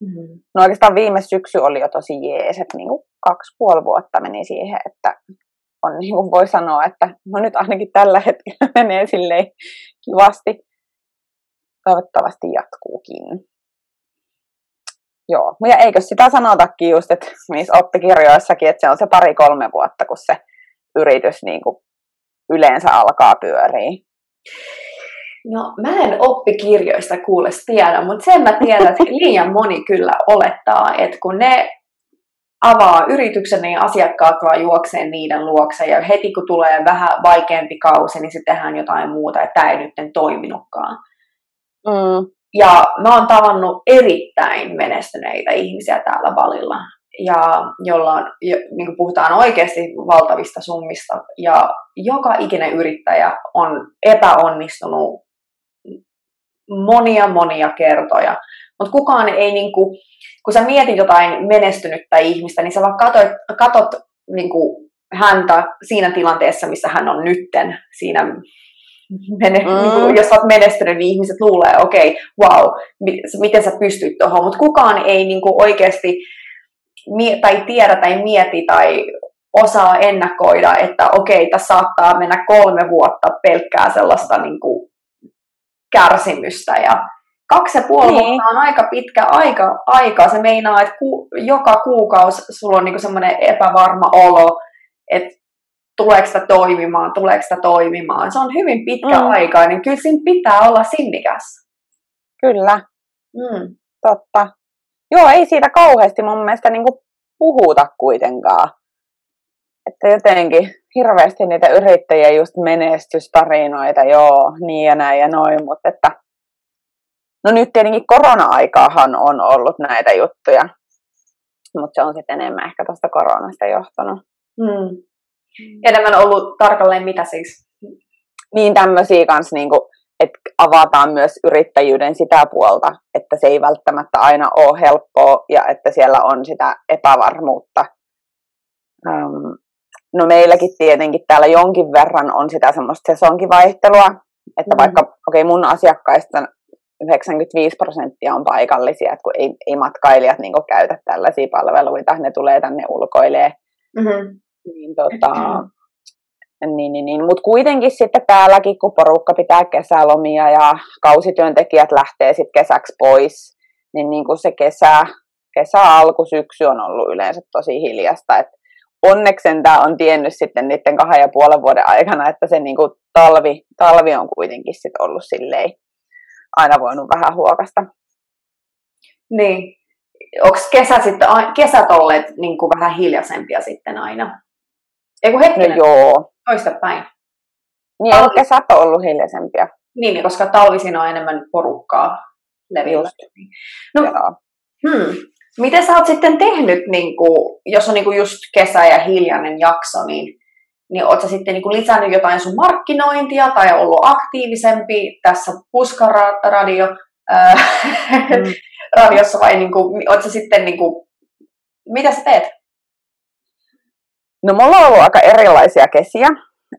Mm-hmm. No oikeastaan viime syksy oli jo tosi jees, että niin kuin kaksi puoli vuotta meni siihen, että on niin kuin voi sanoa, että no nyt ainakin tällä hetkellä menee silleen kivasti. toivottavasti jatkuukin. Joo, ja eikö sitä sanotakin just, että niissä oppikirjoissakin, että se on se pari-kolme vuotta, kun se yritys niin kuin yleensä alkaa pyöriä. No mä en oppikirjoista kuule tiedä, mutta sen mä tiedän, että liian moni kyllä olettaa, että kun ne avaa yrityksen, niin asiakkaat vaan juokseen niiden luokse ja heti kun tulee vähän vaikeampi kausi, niin se tehdään jotain muuta, että tämä ei nyt toiminutkaan. Mm. Ja mä oon tavannut erittäin menestyneitä ihmisiä täällä valilla, ja jolla on, niin kuin puhutaan oikeasti valtavista summista, ja joka ikinen yrittäjä on epäonnistunut monia monia kertoja. Mutta kukaan ei, niin kuin, kun sä mietit jotain menestynyttä ihmistä, niin sä vaan katot, katot niin kuin häntä siinä tilanteessa, missä hän on nytten, siinä mene, mm. niin kuin, jos oot menestynyt, niin ihmiset luulee, okei, okay, wow, miten sä pystyt tuohon, mutta kukaan ei niin kuin oikeasti mie- tai tiedä tai mieti tai osaa ennakoida, että okei, okay, tässä saattaa mennä kolme vuotta pelkkää sellaista niin kuin, kärsimystä ja kaksi ja puoli niin. vuotta on aika pitkä aika, aika. Se meinaa, että ku, joka kuukausi sulla on niin semmoinen epävarma olo, että tuleeko sitä toimimaan, tuleeko sitä toimimaan. Se on hyvin pitkä mm. aika, niin kyllä siinä pitää olla sinnikäs. Kyllä, mm. totta. Joo, ei siitä kauheasti mun mielestä niin kuin puhuta kuitenkaan. Että jotenkin hirveästi niitä yrittäjiä just menestystarinoita, joo, niin ja näin ja noin, mutta että no nyt tietenkin korona-aikaahan on ollut näitä juttuja, mutta se on sitten enemmän ehkä tuosta koronasta johtunut. Hmm. Enemmän ollut tarkalleen mitä siis? Niin tämmöisiä kanssa, niin kuin, että avataan myös yrittäjyyden sitä puolta, että se ei välttämättä aina ole helppoa ja että siellä on sitä epävarmuutta. Um, No meilläkin tietenkin täällä jonkin verran on sitä semmoista sesonkivaihtelua, että mm. vaikka, okei okay, mun asiakkaista 95 prosenttia on paikallisia, että kun ei, ei matkailijat niin käytä tällaisia palveluita, ne tulee tänne ulkoilee. Mm-hmm. Niin, tota, niin, niin, niin. Mutta kuitenkin sitten täälläkin, kun porukka pitää kesälomia ja kausityöntekijät lähtee sitten kesäksi pois, niin, niin kuin se kesä, kesä alkusyksy on ollut yleensä tosi hiljasta. Että onneksi tämä on tiennyt sitten niiden kahden ja puolen vuoden aikana, että se niin kuin talvi, talvi on kuitenkin sitten ollut silleen aina voinut vähän huokasta. Niin. Onko kesä sitten, kesät olleet niin kuin vähän hiljaisempia sitten aina? Eiku hetkinen, no joo. toista päin. Niin, Talvi... kesät on ollut hiljaisempia. Niin, koska talvisin on enemmän porukkaa levillä. No, hmm, Miten sä oot sitten tehnyt, niin kuin, jos on niin kuin just kesä ja hiljainen jakso, niin, niin oot sä sitten niin kuin lisännyt jotain sun markkinointia tai ollut aktiivisempi tässä puskaradio mm. radiossa vai niin kuin, oot sä sitten, niin kuin, mitä sä teet? No mulla on ollut aika erilaisia kesiä.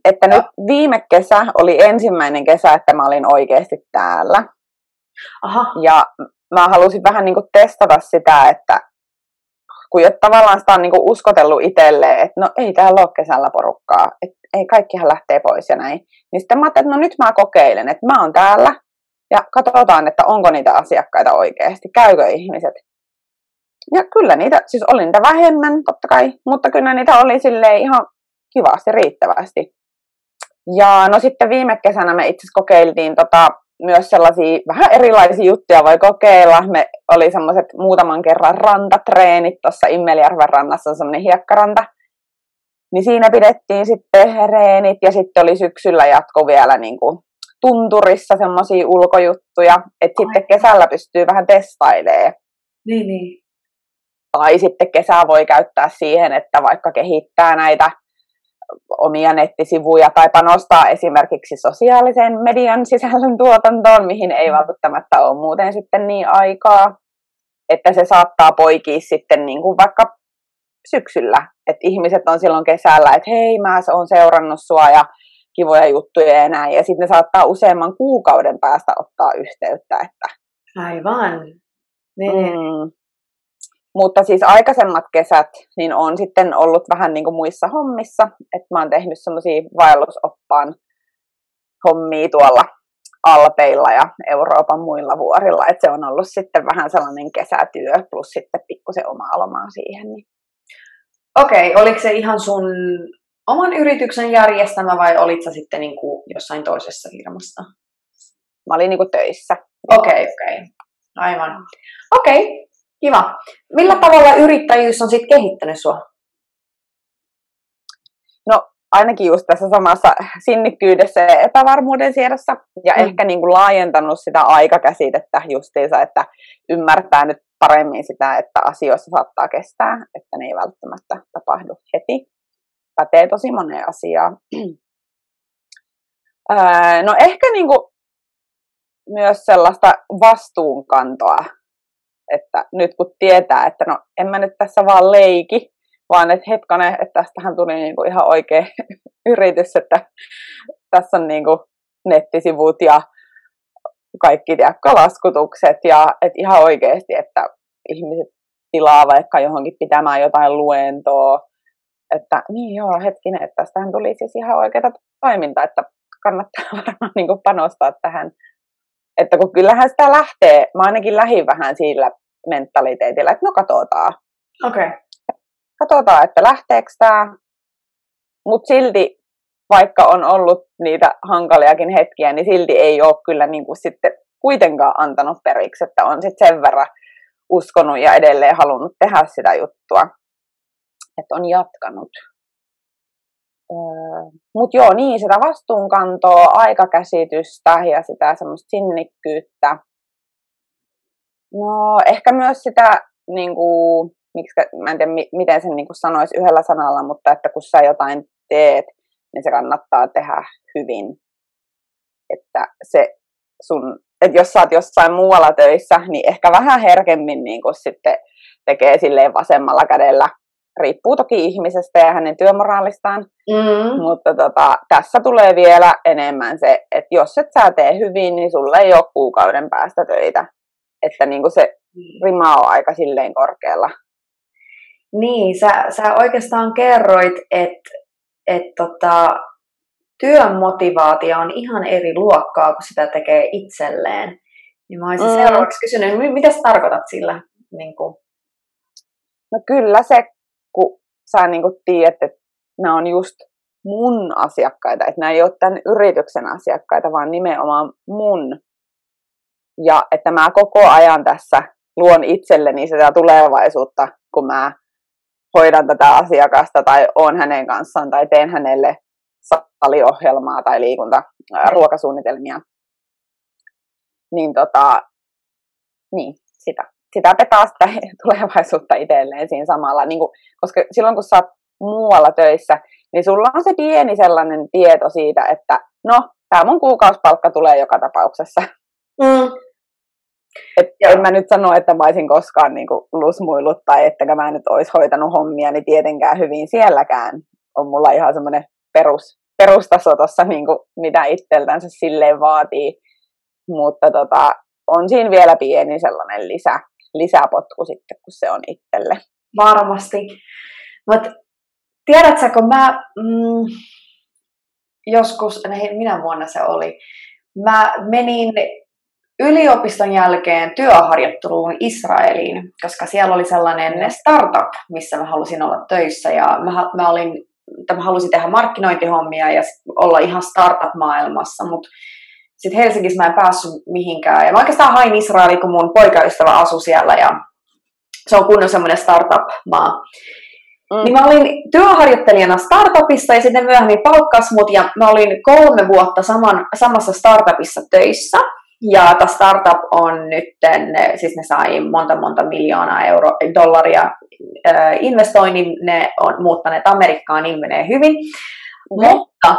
Että no. nyt viime kesä oli ensimmäinen kesä, että mä olin oikeasti täällä. Aha. Ja mä halusin vähän niin kuin testata sitä, että kun jo tavallaan sitä on niin kuin uskotellut itselleen, että no ei täällä ole kesällä porukkaa, että ei kaikkihan lähtee pois ja näin. Niin sitten mä ajattelin, että no nyt mä kokeilen, että mä oon täällä ja katsotaan, että onko niitä asiakkaita oikeasti, käykö ihmiset. Ja kyllä niitä, siis oli niitä vähemmän totta kai, mutta kyllä niitä oli silleen ihan kivasti, riittävästi. Ja no sitten viime kesänä me itse kokeiltiin tota myös sellaisia vähän erilaisia juttuja voi kokeilla. Me oli semmoiset muutaman kerran rantatreenit tuossa Immeljärven rannassa, on semmoinen hiekkaranta. Niin siinä pidettiin sitten reenit ja sitten oli syksyllä jatko vielä niin kuin tunturissa semmoisia ulkojuttuja, että sitten kesällä pystyy vähän testailemaan. Niin, niin. Tai sitten kesää voi käyttää siihen, että vaikka kehittää näitä omia nettisivuja tai panostaa esimerkiksi sosiaalisen median sisällön tuotantoon, mihin ei välttämättä ole muuten sitten niin aikaa, että se saattaa poikia sitten niin kuin vaikka syksyllä, että ihmiset on silloin kesällä, että hei mä oon seurannut sua ja kivoja juttuja ja näin, ja sitten ne saattaa useamman kuukauden päästä ottaa yhteyttä. Että... Aivan. Niin. Mm. Mutta siis aikaisemmat kesät niin on sitten ollut vähän niin kuin muissa hommissa, että mä oon tehnyt semmoisia vaellusoppaan hommia tuolla Alpeilla ja Euroopan muilla vuorilla. Et se on ollut sitten vähän sellainen kesätyö plus sitten pikkusen omaa lomaa siihen. Niin. Okei, okay, oliko se ihan sun oman yrityksen järjestämä vai olit sä sitten niin kuin jossain toisessa firmassa? Mä olin niin kuin töissä. Okei, okay, okei. Okay. Aivan. Okei, okay, kiva. Millä tavalla yrittäjyys on sitten kehittänyt sua? No ainakin just tässä samassa sinnikkyydessä ja epävarmuuden siedossa ja mm. ehkä niin kuin laajentanut sitä aikakäsitettä justiinsa, että ymmärtää nyt paremmin sitä, että asioissa saattaa kestää, että ne ei välttämättä tapahdu heti. Pätee tosi moneen asiaan. no ehkä niin kuin myös sellaista vastuunkantoa, että nyt kun tietää, että no en mä nyt tässä vaan leiki, vaan että hetkonen, että tästähän tuli niinku ihan oikea yritys, että tässä on niinku nettisivut ja kaikki laskutukset ja että ihan oikeasti, että ihmiset tilaa vaikka johonkin pitämään jotain luentoa, että niin joo, hetkinen, että tästähän tuli siis ihan oikeaa toimintaa, että kannattaa varmaan niin panostaa tähän. Että kun kyllähän sitä lähtee, mä ainakin lähin vähän sillä mentaliteetillä, että no katsotaan. Okei. Okay katsotaan, että lähteekö tämä. Mutta silti, vaikka on ollut niitä hankaliakin hetkiä, niin silti ei ole kyllä niin kuin sitten kuitenkaan antanut periksi, että on sitten sen verran uskonut ja edelleen halunnut tehdä sitä juttua, että on jatkanut. Öö, Mutta joo, niin, sitä vastuunkantoa, aikakäsitystä ja sitä semmoista sinnikkyyttä. No, ehkä myös sitä niin kuin, miksi, mä en tiedä miten sen niin sanoisi yhdellä sanalla, mutta että kun sä jotain teet, niin se kannattaa tehdä hyvin. Että se sun, että jos sä oot jossain muualla töissä, niin ehkä vähän herkemmin niin sitten tekee silleen vasemmalla kädellä. Riippuu toki ihmisestä ja hänen työmoraalistaan, mm. mutta tota, tässä tulee vielä enemmän se, että jos et sä tee hyvin, niin sulle ei ole kuukauden päästä töitä. Että niin kuin se rima on aika silleen korkealla. Niin, sä, sä oikeastaan kerroit, että et tota, työn motivaatio on ihan eri luokkaa, kun sitä tekee itselleen. Niin mä olisin mm. seuraavaksi kysynyt, mitä sä tarkoitat sillä? Niin kuin? No kyllä se, kun sä niin kuin tiedät, että nämä on just mun asiakkaita, että nämä ei ole tämän yrityksen asiakkaita, vaan nimenomaan mun. Ja että mä koko ajan tässä luon itselleni sitä tulevaisuutta, kun mä hoidan tätä asiakasta tai on hänen kanssaan tai teen hänelle saliohjelmaa tai liikunta, ää, ruokasuunnitelmia. Niin, tota, niin sitä, sitä petaa sitä tulevaisuutta itselleen siinä samalla. Niin kun, koska silloin kun sä oot muualla töissä, niin sulla on se pieni sellainen tieto siitä, että no, tämä mun kuukausipalkka tulee joka tapauksessa. Mm. Et en mä nyt sano, että mä olisin koskaan niin kuin lusmuillut tai että mä nyt olisi hoitanut hommia, niin tietenkään hyvin sielläkään on mulla ihan semmoinen perus, perustaso tuossa, niin kuin, mitä itseltänsä silleen vaatii. Mutta tota, on siinä vielä pieni sellainen lisä, lisäpotku sitten, kun se on itselle. Varmasti. Mutta tiedätkö, kun mä mm, joskus, minä vuonna se oli, mä menin yliopiston jälkeen työharjoitteluun Israeliin, koska siellä oli sellainen startup, missä mä halusin olla töissä ja mä, mä, olin, mä halusin tehdä markkinointihommia ja olla ihan startup-maailmassa, mutta sitten Helsingissä mä en päässyt mihinkään. Ja mä oikeastaan hain Israeliin, kun mun poikaystävä asui siellä ja se on kunnon semmoinen startup-maa. Mm. Niin mä olin työharjoittelijana startupissa ja sitten myöhemmin palkkas mut ja mä olin kolme vuotta saman, samassa startupissa töissä. Ja tämä startup on nyt, siis ne sai monta monta miljoonaa euro, dollaria investoinnin, ne on muuttaneet Amerikkaan, niin menee hyvin. Okay. Mutta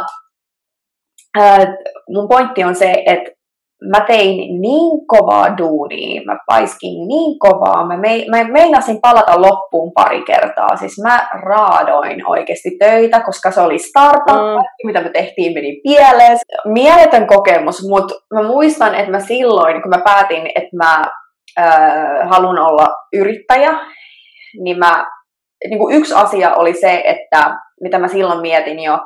äh, mun pointti on se, että mä tein niin kovaa duunia, mä paiskin niin kovaa, mä, me, mä meinasin palata loppuun pari kertaa. Siis mä raadoin oikeasti töitä, koska se oli startup, mm. mitä me tehtiin meni pieleen. Mieletön kokemus, mutta mä muistan, että mä silloin, kun mä päätin, että mä äh, haluan olla yrittäjä, niin, mä, niin kuin yksi asia oli se, että mitä mä silloin mietin jo,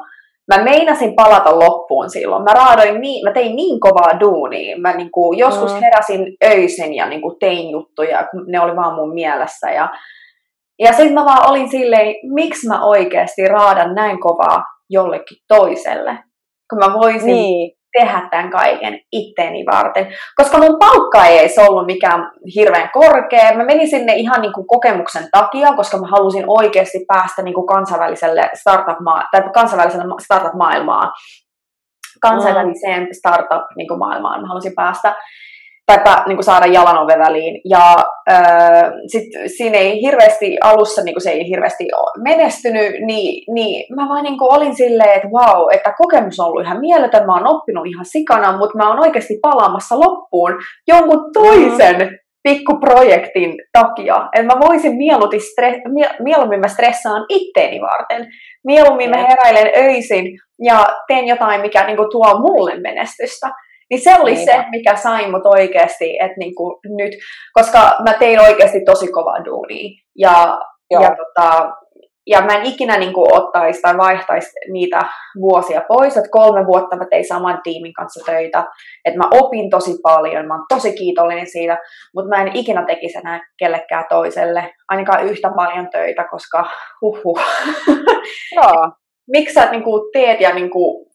mä meinasin palata loppuun silloin. Mä raadoin niin, mä tein niin kovaa duunia. Mä niin kuin, joskus mm. heräsin öisin ja niin kuin, tein juttuja, kun ne oli vaan mun mielessä. Ja, ja sitten mä vaan olin silleen, miksi mä oikeasti raadan näin kovaa jollekin toiselle. Kun mä voisin niin tehdä tämän kaiken itteeni varten. Koska mun palkka ei edes ollut mikään hirveän korkea. Mä menin sinne ihan niin kuin kokemuksen takia, koska mä halusin oikeasti päästä niin kuin kansainväliselle startup-maa- tai kansainväliselle startup-maailmaan. Kansainväliseen startup-maailmaan niin mä halusin päästä tai niin kuin saada jalan oven väliin. Ja äh, sit siinä ei hirveästi, alussa niin kuin se ei hirveästi menestynyt, niin, niin mä vaan niin kuin olin silleen, että wow, että kokemus on ollut ihan mieletön, mä oon oppinut ihan sikana, mutta mä oon oikeasti palaamassa loppuun jonkun toisen mm. pikkuprojektin takia. Että mä voisin mieluusti stre- mie- mieluummin mä stressaan itteeni varten. Mieluummin mä heräilen öisin ja teen jotain, mikä niin kuin, tuo mulle menestystä. Niin se oli Niinpä. se, mikä sai mut oikeasti, että niinku nyt, koska mä tein oikeasti tosi kovaa duunia. Ja, ja, tota, ja mä en ikinä niinku ottaisi tai vaihtaisi niitä vuosia pois, että kolme vuotta mä tein saman tiimin kanssa töitä, että mä opin tosi paljon, mä oon tosi kiitollinen siitä, mutta mä en ikinä tekisi enää kellekään toiselle, ainakaan yhtä paljon töitä, koska huhhuh. Joo. Miksi sä niinku teet ja niinku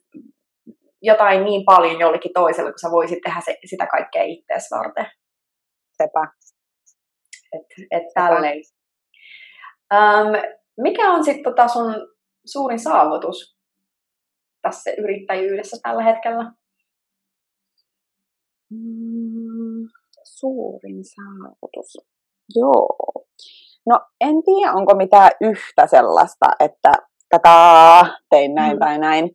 jotain niin paljon jollekin toiselle, kun sä voisit tehdä se, sitä kaikkea itseäsi varten. Sepä. Et, et tälleen. Um, mikä on sitten tota sun suurin saavutus tässä yrittäjyydessä tällä hetkellä? Mm, suurin saavutus. Joo. No en tiedä, onko mitään yhtä sellaista, että tätä tein näin mm. tai näin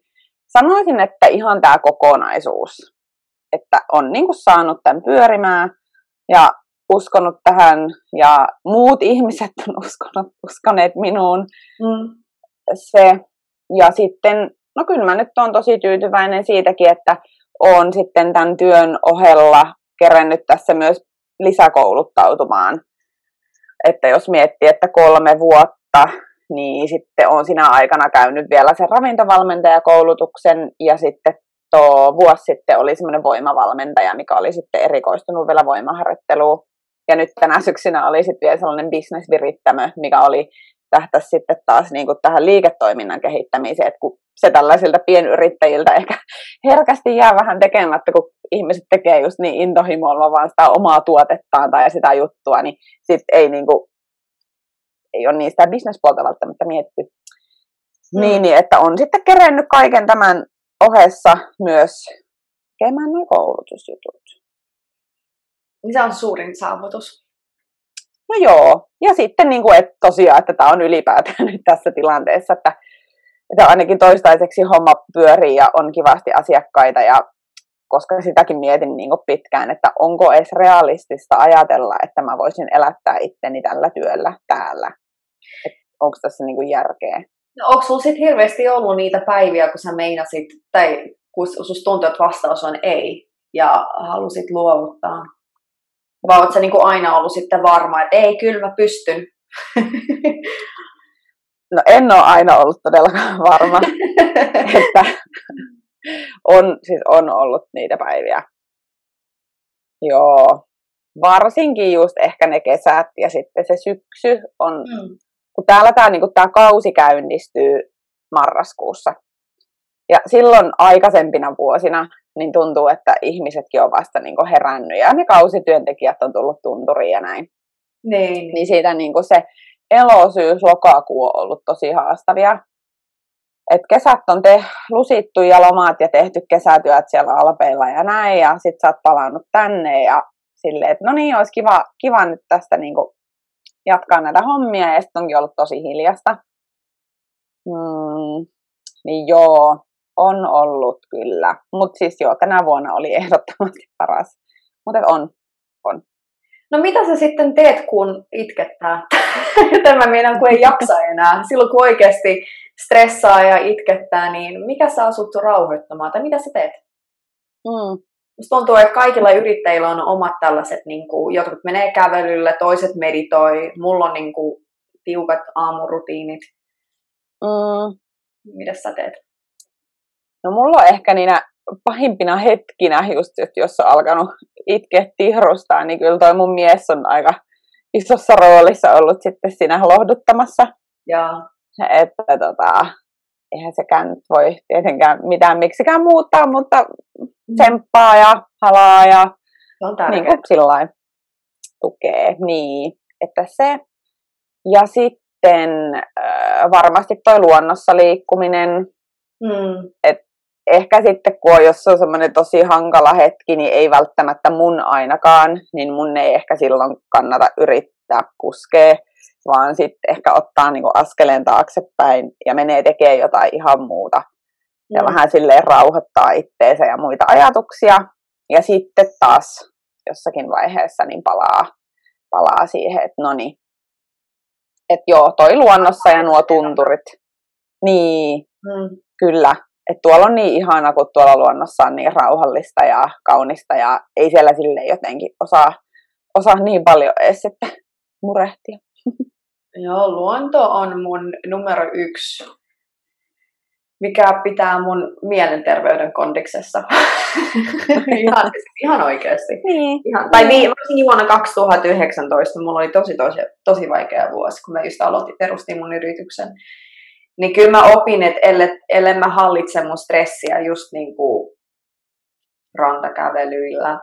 sanoisin, että ihan tämä kokonaisuus, että on niin kuin saanut tämän pyörimään ja uskonut tähän ja muut ihmiset on uskonut, uskoneet minuun. Mm. Se, ja sitten, no kyllä mä nyt on tosi tyytyväinen siitäkin, että olen sitten tämän työn ohella kerännyt tässä myös lisäkouluttautumaan. Että jos miettii, että kolme vuotta niin sitten olen sinä aikana käynyt vielä sen ravintovalmentajakoulutuksen ja sitten tuo vuosi sitten oli semmoinen voimavalmentaja, mikä oli sitten erikoistunut vielä voimaharjoitteluun. Ja nyt tänä syksynä oli sitten vielä sellainen bisnesvirittämö, mikä oli tähtäisi sitten taas niin kuin tähän liiketoiminnan kehittämiseen, että kun se tällaisilta pienyrittäjiltä ehkä herkästi jää vähän tekemättä, kun ihmiset tekee just niin intohimoilla vaan sitä omaa tuotettaan tai sitä juttua, niin sitten ei niin kuin ei ole niistä bisnespuolta välttämättä mietitty. Mm. Niin, niin, että on sitten kerennyt kaiken tämän ohessa myös tekemään nuo koulutusjutut. Niin se on suurin saavutus. No joo, ja sitten niin kuin, että tosiaan, että tämä on ylipäätään nyt tässä tilanteessa, että, että ainakin toistaiseksi homma pyörii ja on kivasti asiakkaita ja koska sitäkin mietin niin kuin pitkään, että onko edes realistista ajatella, että mä voisin elättää itteni tällä työllä täällä onko tässä niinku järkeä? No, onko sulla sitten hirveästi ollut niitä päiviä, kun sä meinasit, tai kun susta tuntuu, että vastaus on ei, ja halusit luovuttaa? Vai oletko niinku aina ollut sitten varma, että ei, kyllä mä pystyn? No en ole aina ollut todellakaan varma, että on, siis on ollut niitä päiviä. Joo, varsinkin just ehkä ne kesät ja sitten se syksy on mm kun täällä tämä niin tää kausi käynnistyy marraskuussa. Ja silloin aikaisempina vuosina niin tuntuu, että ihmisetkin on vasta niin herännyt ja ne kausityöntekijät on tullut tunturiin ja näin. Niin. Niin siitä niin se elosyys, lokakuu on ollut tosi haastavia. Et kesät on te, lusittu ja lomat ja tehty kesätyöt siellä alpeilla ja näin, ja sit sä oot palannut tänne ja silleen, että no niin, olisi kiva, kiva nyt tästä niin jatkaa näitä hommia ja sitten onkin ollut tosi hiljasta. Mm, niin joo, on ollut kyllä. Mutta siis joo, tänä vuonna oli ehdottomasti paras. Mutta on, on. No mitä sä sitten teet, kun itkettää? Tämä meidän kun ei jaksa enää. Silloin kun oikeasti stressaa ja itkettää, niin mikä saa sut rauhoittamaan? Tai mitä sä teet? Mm. Musta tuntuu, että kaikilla yrittäjillä on omat tällaiset, niin kuin, jotkut menee kävelylle, toiset meditoi, mulla on niin kuin, tiukat aamurutiinit. Mm. Mitä sä teet? No mulla on ehkä niinä pahimpina hetkinä, just että jos on alkanut itkeä tihrustaa, niin kyllä toi mun mies on aika isossa roolissa ollut sitten siinä lohduttamassa. Ja. Että tota, eihän sekään nyt voi tietenkään mitään miksikään muuttaa, mutta mm. tsemppaa ja halaa ja on niin kuin sillain tukee. Niin, että se. Ja sitten äh, varmasti toi luonnossa liikkuminen. Mm. Et ehkä sitten, kun on, jos on semmoinen tosi hankala hetki, niin ei välttämättä mun ainakaan, niin mun ei ehkä silloin kannata yrittää puskea, vaan sitten ehkä ottaa niinku askeleen taaksepäin ja menee tekemään jotain ihan muuta. Ja mm. vähän silleen rauhoittaa itteensä ja muita ajatuksia. Ja sitten taas jossakin vaiheessa niin palaa, palaa siihen, että no niin, että joo, toi luonnossa ja nuo tunturit. Niin, mm. kyllä. Että tuolla on niin ihana, kun tuolla luonnossa on niin rauhallista ja kaunista ja ei siellä sille jotenkin osaa, osaa niin paljon edes sitten murehtia. Joo, luonto on mun numero yksi, mikä pitää mun mielenterveyden kondiksessa. ihan, ihan oikeasti. Niin. Ihan, tai niin, varsinkin vuonna 2019 mulla oli tosi, tosi, tosi vaikea vuosi, kun mä just aloitin, perustin mun yrityksen. Niin kyllä mä opin, että ellei, ellei mä hallitse mun stressiä just niin kuin rantakävelyillä,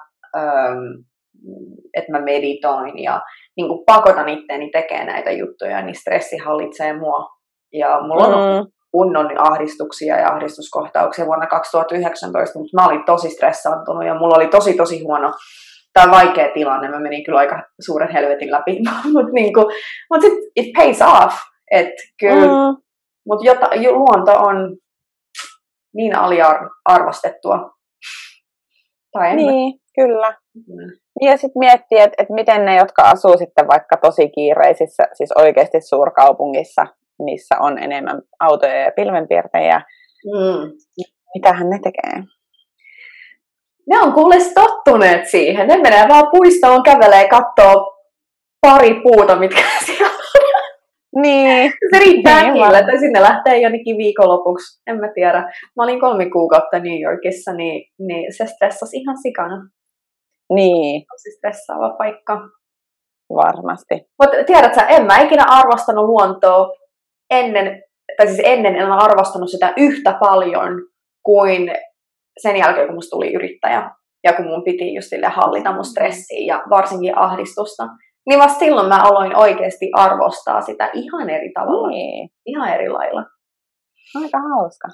että mä meditoin ja niin kuin pakotan itteeni tekemään näitä juttuja, niin stressi hallitsee mua. Ja mulla on mm. kunnon ahdistuksia ja ahdistuskohtauksia vuonna 2019, mutta mä olin tosi stressaantunut ja mulla oli tosi tosi huono tai vaikea tilanne. Mä menin kyllä aika suuren helvetin läpi, mutta niinku, mut sit it pays off. Että kyllä, mm. mutta luonto on niin aliarvostettua. Tai niin, kyllä. Mm. Ja sitten miettiä, että et miten ne, jotka asuu sitten vaikka tosi kiireisissä, siis oikeasti suurkaupungissa, missä on enemmän autoja ja pilvenpiirtejä, mm. mitähän ne tekee? Ne on kuule tottuneet siihen. Ne menee vaan puistoon, kävelee, katsoo pari puuta, mitkä siellä niin. Se riittää niin, niille, että sinne lähtee jonnekin viikonlopuksi, en mä tiedä. Mä olin kolme kuukautta New Yorkissa, niin, niin se stressasi ihan sikana. Niin. Tosi stressaava paikka. Varmasti. Mutta tiedätkö, en mä ikinä arvostanut luontoa ennen, tai siis ennen en arvostanut sitä yhtä paljon kuin sen jälkeen, kun musta tuli yrittäjä. Ja kun mun piti just sille hallita mun stressiä ja varsinkin ahdistusta. Niin vasta silloin mä aloin oikeasti arvostaa sitä ihan eri tavalla. Niin. Ihan eri lailla. Aika hauska.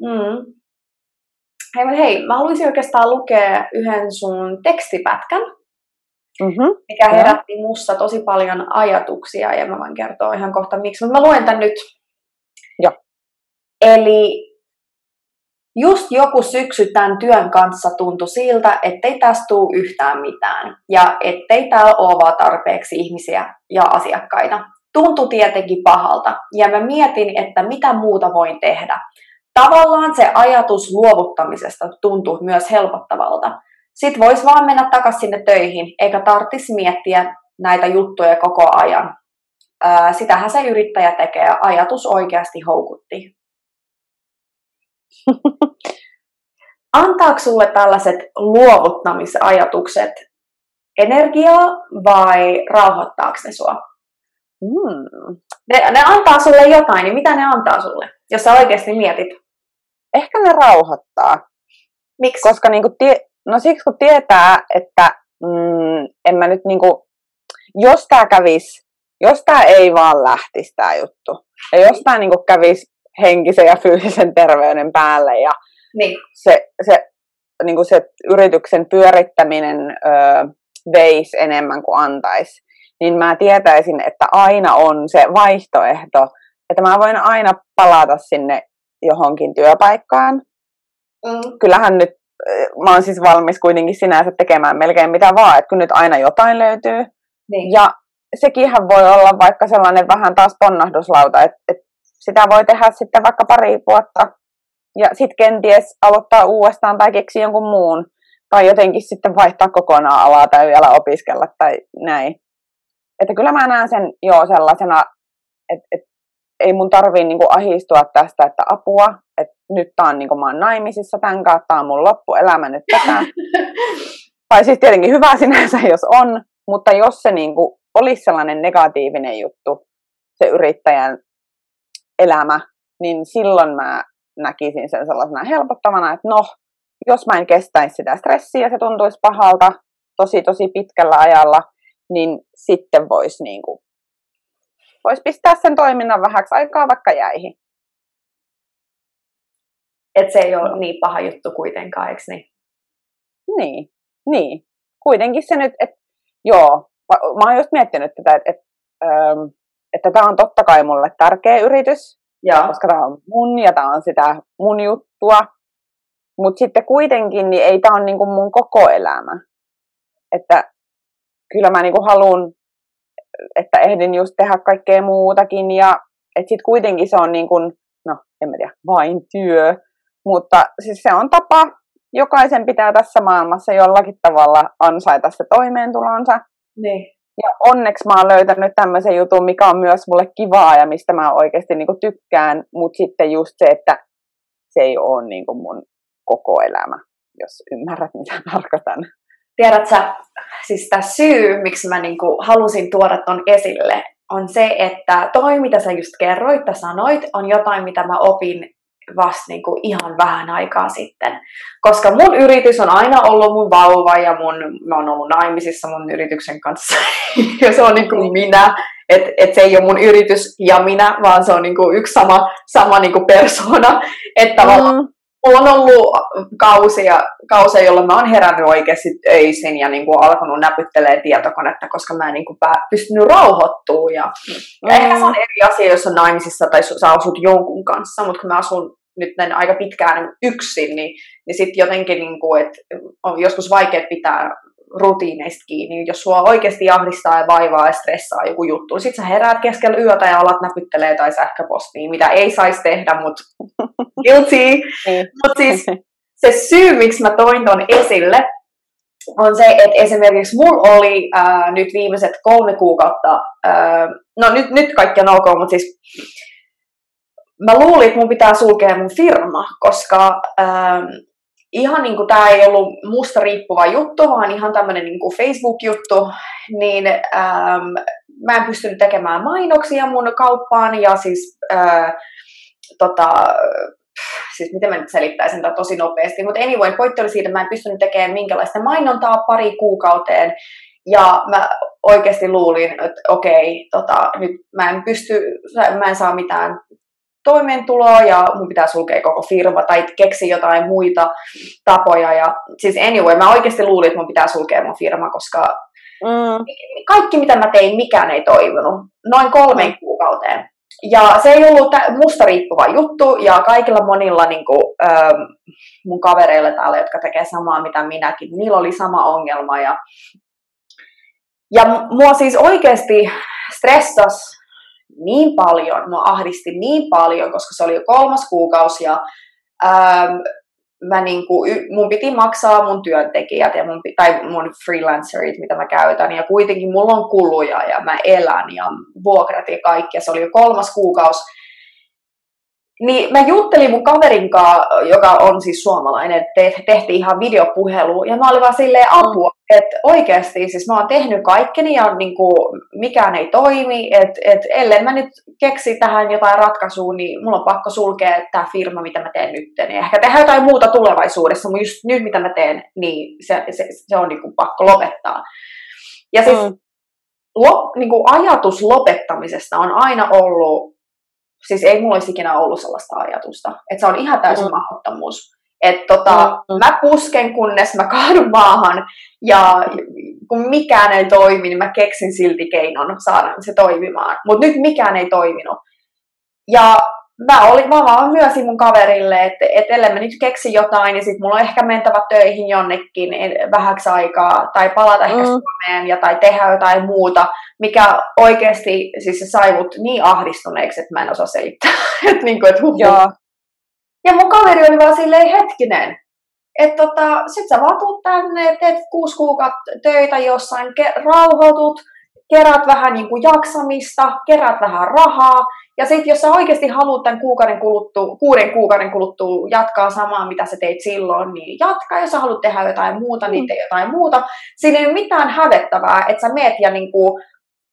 Mm. Hei, hei, mä haluaisin oikeastaan lukea yhden sun tekstipätkän, mm-hmm. mikä herätti mussa tosi paljon ajatuksia, ja mä voin kertoa ihan kohta miksi, mutta mä luen tän nyt. Joo. Eli just joku syksy tämän työn kanssa tuntui siltä, ettei tästä tule yhtään mitään, ja ettei täällä ole vaan tarpeeksi ihmisiä ja asiakkaita. Tuntui tietenkin pahalta, ja mä mietin, että mitä muuta voin tehdä tavallaan se ajatus luovuttamisesta tuntuu myös helpottavalta. Sitten voisi vaan mennä takaisin sinne töihin, eikä tarvitsisi miettiä näitä juttuja koko ajan. Ää, sitähän se yrittäjä tekee, ajatus oikeasti houkutti. Antaako sulle tällaiset luovuttamisajatukset energiaa vai rauhoittaako ne sua? Mm. Ne, ne antaa sulle jotain, niin mitä ne antaa sulle, jos sä oikeasti mietit? Ehkä ne rauhoittaa. Miksi? Koska niinku tie, no siksi kun tietää, että mm, en mä nyt niinku, jos tämä kävisi, jos tämä ei vaan lähtisi tämä juttu, ja jos tämä niinku kävisi henkisen ja fyysisen terveyden päälle ja niin. se, se, niinku se yrityksen pyörittäminen ö, veisi enemmän kuin antaisi, niin mä tietäisin, että aina on se vaihtoehto, että mä voin aina palata sinne johonkin työpaikkaan. Mm. Kyllähän nyt, eh, mä oon siis valmis kuitenkin sinänsä tekemään melkein mitä vaan, että kun nyt aina jotain löytyy. Niin. Ja sekinhän voi olla vaikka sellainen vähän taas ponnahduslauta, että, että sitä voi tehdä sitten vaikka pari vuotta ja sitten kenties aloittaa uudestaan tai keksiä jonkun muun. Tai jotenkin sitten vaihtaa kokonaan alaa tai vielä opiskella tai näin. Että kyllä mä näen sen jo sellaisena, että, että ei mun tarvii niinku ahistua tästä, että apua, että nyt tää on niin kuin mä oon naimisissa tämän kanssa, tää on mun loppuelämä nyt tätä. tai siis tietenkin hyvä sinänsä, jos on, mutta jos se niin kuin olisi sellainen negatiivinen juttu, se yrittäjän elämä, niin silloin mä näkisin sen sellaisena helpottavana, että no, jos mä en kestäisi sitä stressiä, se tuntuisi pahalta tosi tosi pitkällä ajalla, niin sitten voisi niin kuin, vois pistää sen toiminnan vähäksi aikaa vaikka jäihin. Että se ei ole no. niin paha juttu kuitenkaan, eikö niin? Niin, niin. Kuitenkin se nyt, että joo, mä, mä oon just miettinyt tätä, että, että, että tämä on totta kai mulle tärkeä yritys, Joo. koska tämä on mun ja tämä on sitä mun juttua. Mutta sitten kuitenkin niin ei tämä ole niinku mun koko elämä. Että kyllä mä niinku haluan, että ehdin just tehdä kaikkea muutakin ja että sitten kuitenkin se on niin kuin, no en mä tiedä, vain työ. Mutta siis se on tapa, jokaisen pitää tässä maailmassa jollakin tavalla ansaita se toimeentulonsa. Niin. Ja onneksi mä oon löytänyt tämmöisen jutun, mikä on myös mulle kivaa ja mistä mä oikeasti niinku tykkään, mutta sitten just se, että se ei ole niinku mun koko elämä, jos ymmärrät mitä tarkoitan. Tiedätkö, siis tämä syy, miksi mä niinku halusin tuoda ton esille, on se, että toi, mitä sä just kerroit tai sanoit, on jotain, mitä mä opin vasta niin kuin ihan vähän aikaa sitten. Koska mun yritys on aina ollut mun vauva ja mun, mä oon ollut naimisissa mun yrityksen kanssa. ja se on niin kuin minä. Että et se ei ole mun yritys ja minä, vaan se on niin kuin yksi sama, sama niin kuin persona. Että mm on ollut kausia, kausia, jolloin mä oon herännyt oikeasti öisin ja niin kuin alkanut näpyttelee tietokonetta, koska mä en niin kuin pystynyt rauhoittumaan. Ja, mm. ja ehkä se on eri asia, jos on naimisissa tai sä asut jonkun kanssa, mutta kun mä asun nyt aika pitkään yksin, niin, niin sitten jotenkin, niin kuin, että on joskus vaikea pitää rutiineista kiinni. Jos sua oikeasti ahdistaa ja vaivaa ja stressaa joku juttu, niin sit sä heräät keskellä yötä ja alat näpyttelee tai sähköpostiin, mitä ei saisi tehdä, mutta guilty. Niin. mutta siis se syy, miksi mä toin ton esille, on se, että esimerkiksi mulla oli äh, nyt viimeiset kolme kuukautta, äh, no nyt, nyt kaikki on ok, mutta siis mä luulin, että mun pitää sulkea mun firma, koska äh, ihan niin kuin tämä ei ollut musta riippuva juttu, vaan ihan tämmöinen niin kuin Facebook-juttu, niin ähm, mä en pystynyt tekemään mainoksia mun kauppaan ja siis äh, tota, siis miten mä nyt selittäisin tätä tosi nopeasti, mutta anyway, pointti oli siitä, että mä en pystynyt tekemään minkälaista mainontaa pari kuukauteen, ja mä oikeasti luulin, että okei, tota, nyt mä en pysty, mä en saa mitään toimeentuloa ja mun pitää sulkea koko firma tai keksiä jotain muita tapoja. Ja, siis anyway, mä oikeasti luulin, että mun pitää sulkea mun firma, koska mm. kaikki mitä mä tein, mikään ei toiminut. Noin kolmen mm. kuukauteen. Ja se ei ollut musta riippuva juttu, ja kaikilla monilla niin kuin, ähm, mun kavereilla täällä, jotka tekee samaa mitä minäkin, niillä oli sama ongelma. Ja, ja mua siis oikeasti stressas niin paljon, mua ahdisti niin paljon, koska se oli jo kolmas kuukausi ja ähm, mä niinku, mun piti maksaa mun työntekijät ja mun, tai mun freelancerit, mitä mä käytän, ja kuitenkin mulla on kuluja ja mä elän ja vuokrat ja kaikki, ja se oli jo kolmas kuukausi, niin mä juttelin mun kaverin kanssa, joka on siis suomalainen, että tehtiin ihan videopuhelu, ja mä olin vaan silleen apua, että oikeasti, siis mä oon tehnyt kaikkeni ja niin kuin, mikään ei toimi, että et, ellei mä nyt keksi tähän jotain ratkaisua, niin mulla on pakko sulkea tämä firma, mitä mä teen nyt, niin ehkä tehdä jotain muuta tulevaisuudessa, mutta just nyt mitä mä teen, niin se, se, se on niin kuin pakko lopettaa. Ja siis mm. lo, niin kuin ajatus lopettamisesta on aina ollut siis ei mulla olisi ikinä ollut sellaista ajatusta. Että se on ihan täysin mm. mahdottomuus. Että tota, mm. mä pusken, kunnes mä kaadun maahan ja kun mikään ei toimi, niin mä keksin silti keinon saada se toimimaan. Mutta nyt mikään ei toiminut. Ja mä, olin, mä vaan myösin mun kaverille, että et ellei mä nyt keksi jotain, niin sit mulla on ehkä mentävä töihin jonnekin vähäksi aikaa, tai palata mm. ehkä Suomeen, ja, tai tehdä jotain muuta, mikä oikeasti, siis se sai mut niin ahdistuneeksi, että mä en osaa selittää. et niin kuin, et huh, Joo. Ja mun kaveri oli vaan silleen, hetkinen, että tota, sit sä vaan tuut tänne, teet kuusi kuukautta töitä jossain, ke- rauhoitut, kerät vähän niin kuin jaksamista, kerät vähän rahaa, Ja sitten jos sä oikeasti haluat tämän kuukauden kuluttua, kuuden kuukauden kuluttua jatkaa samaa, mitä sä teit silloin, niin jatka. Jos sä haluat tehdä jotain muuta, niin mm. tee jotain muuta. Siinä ei ole mitään hävettävää, että sä meet ja niinku,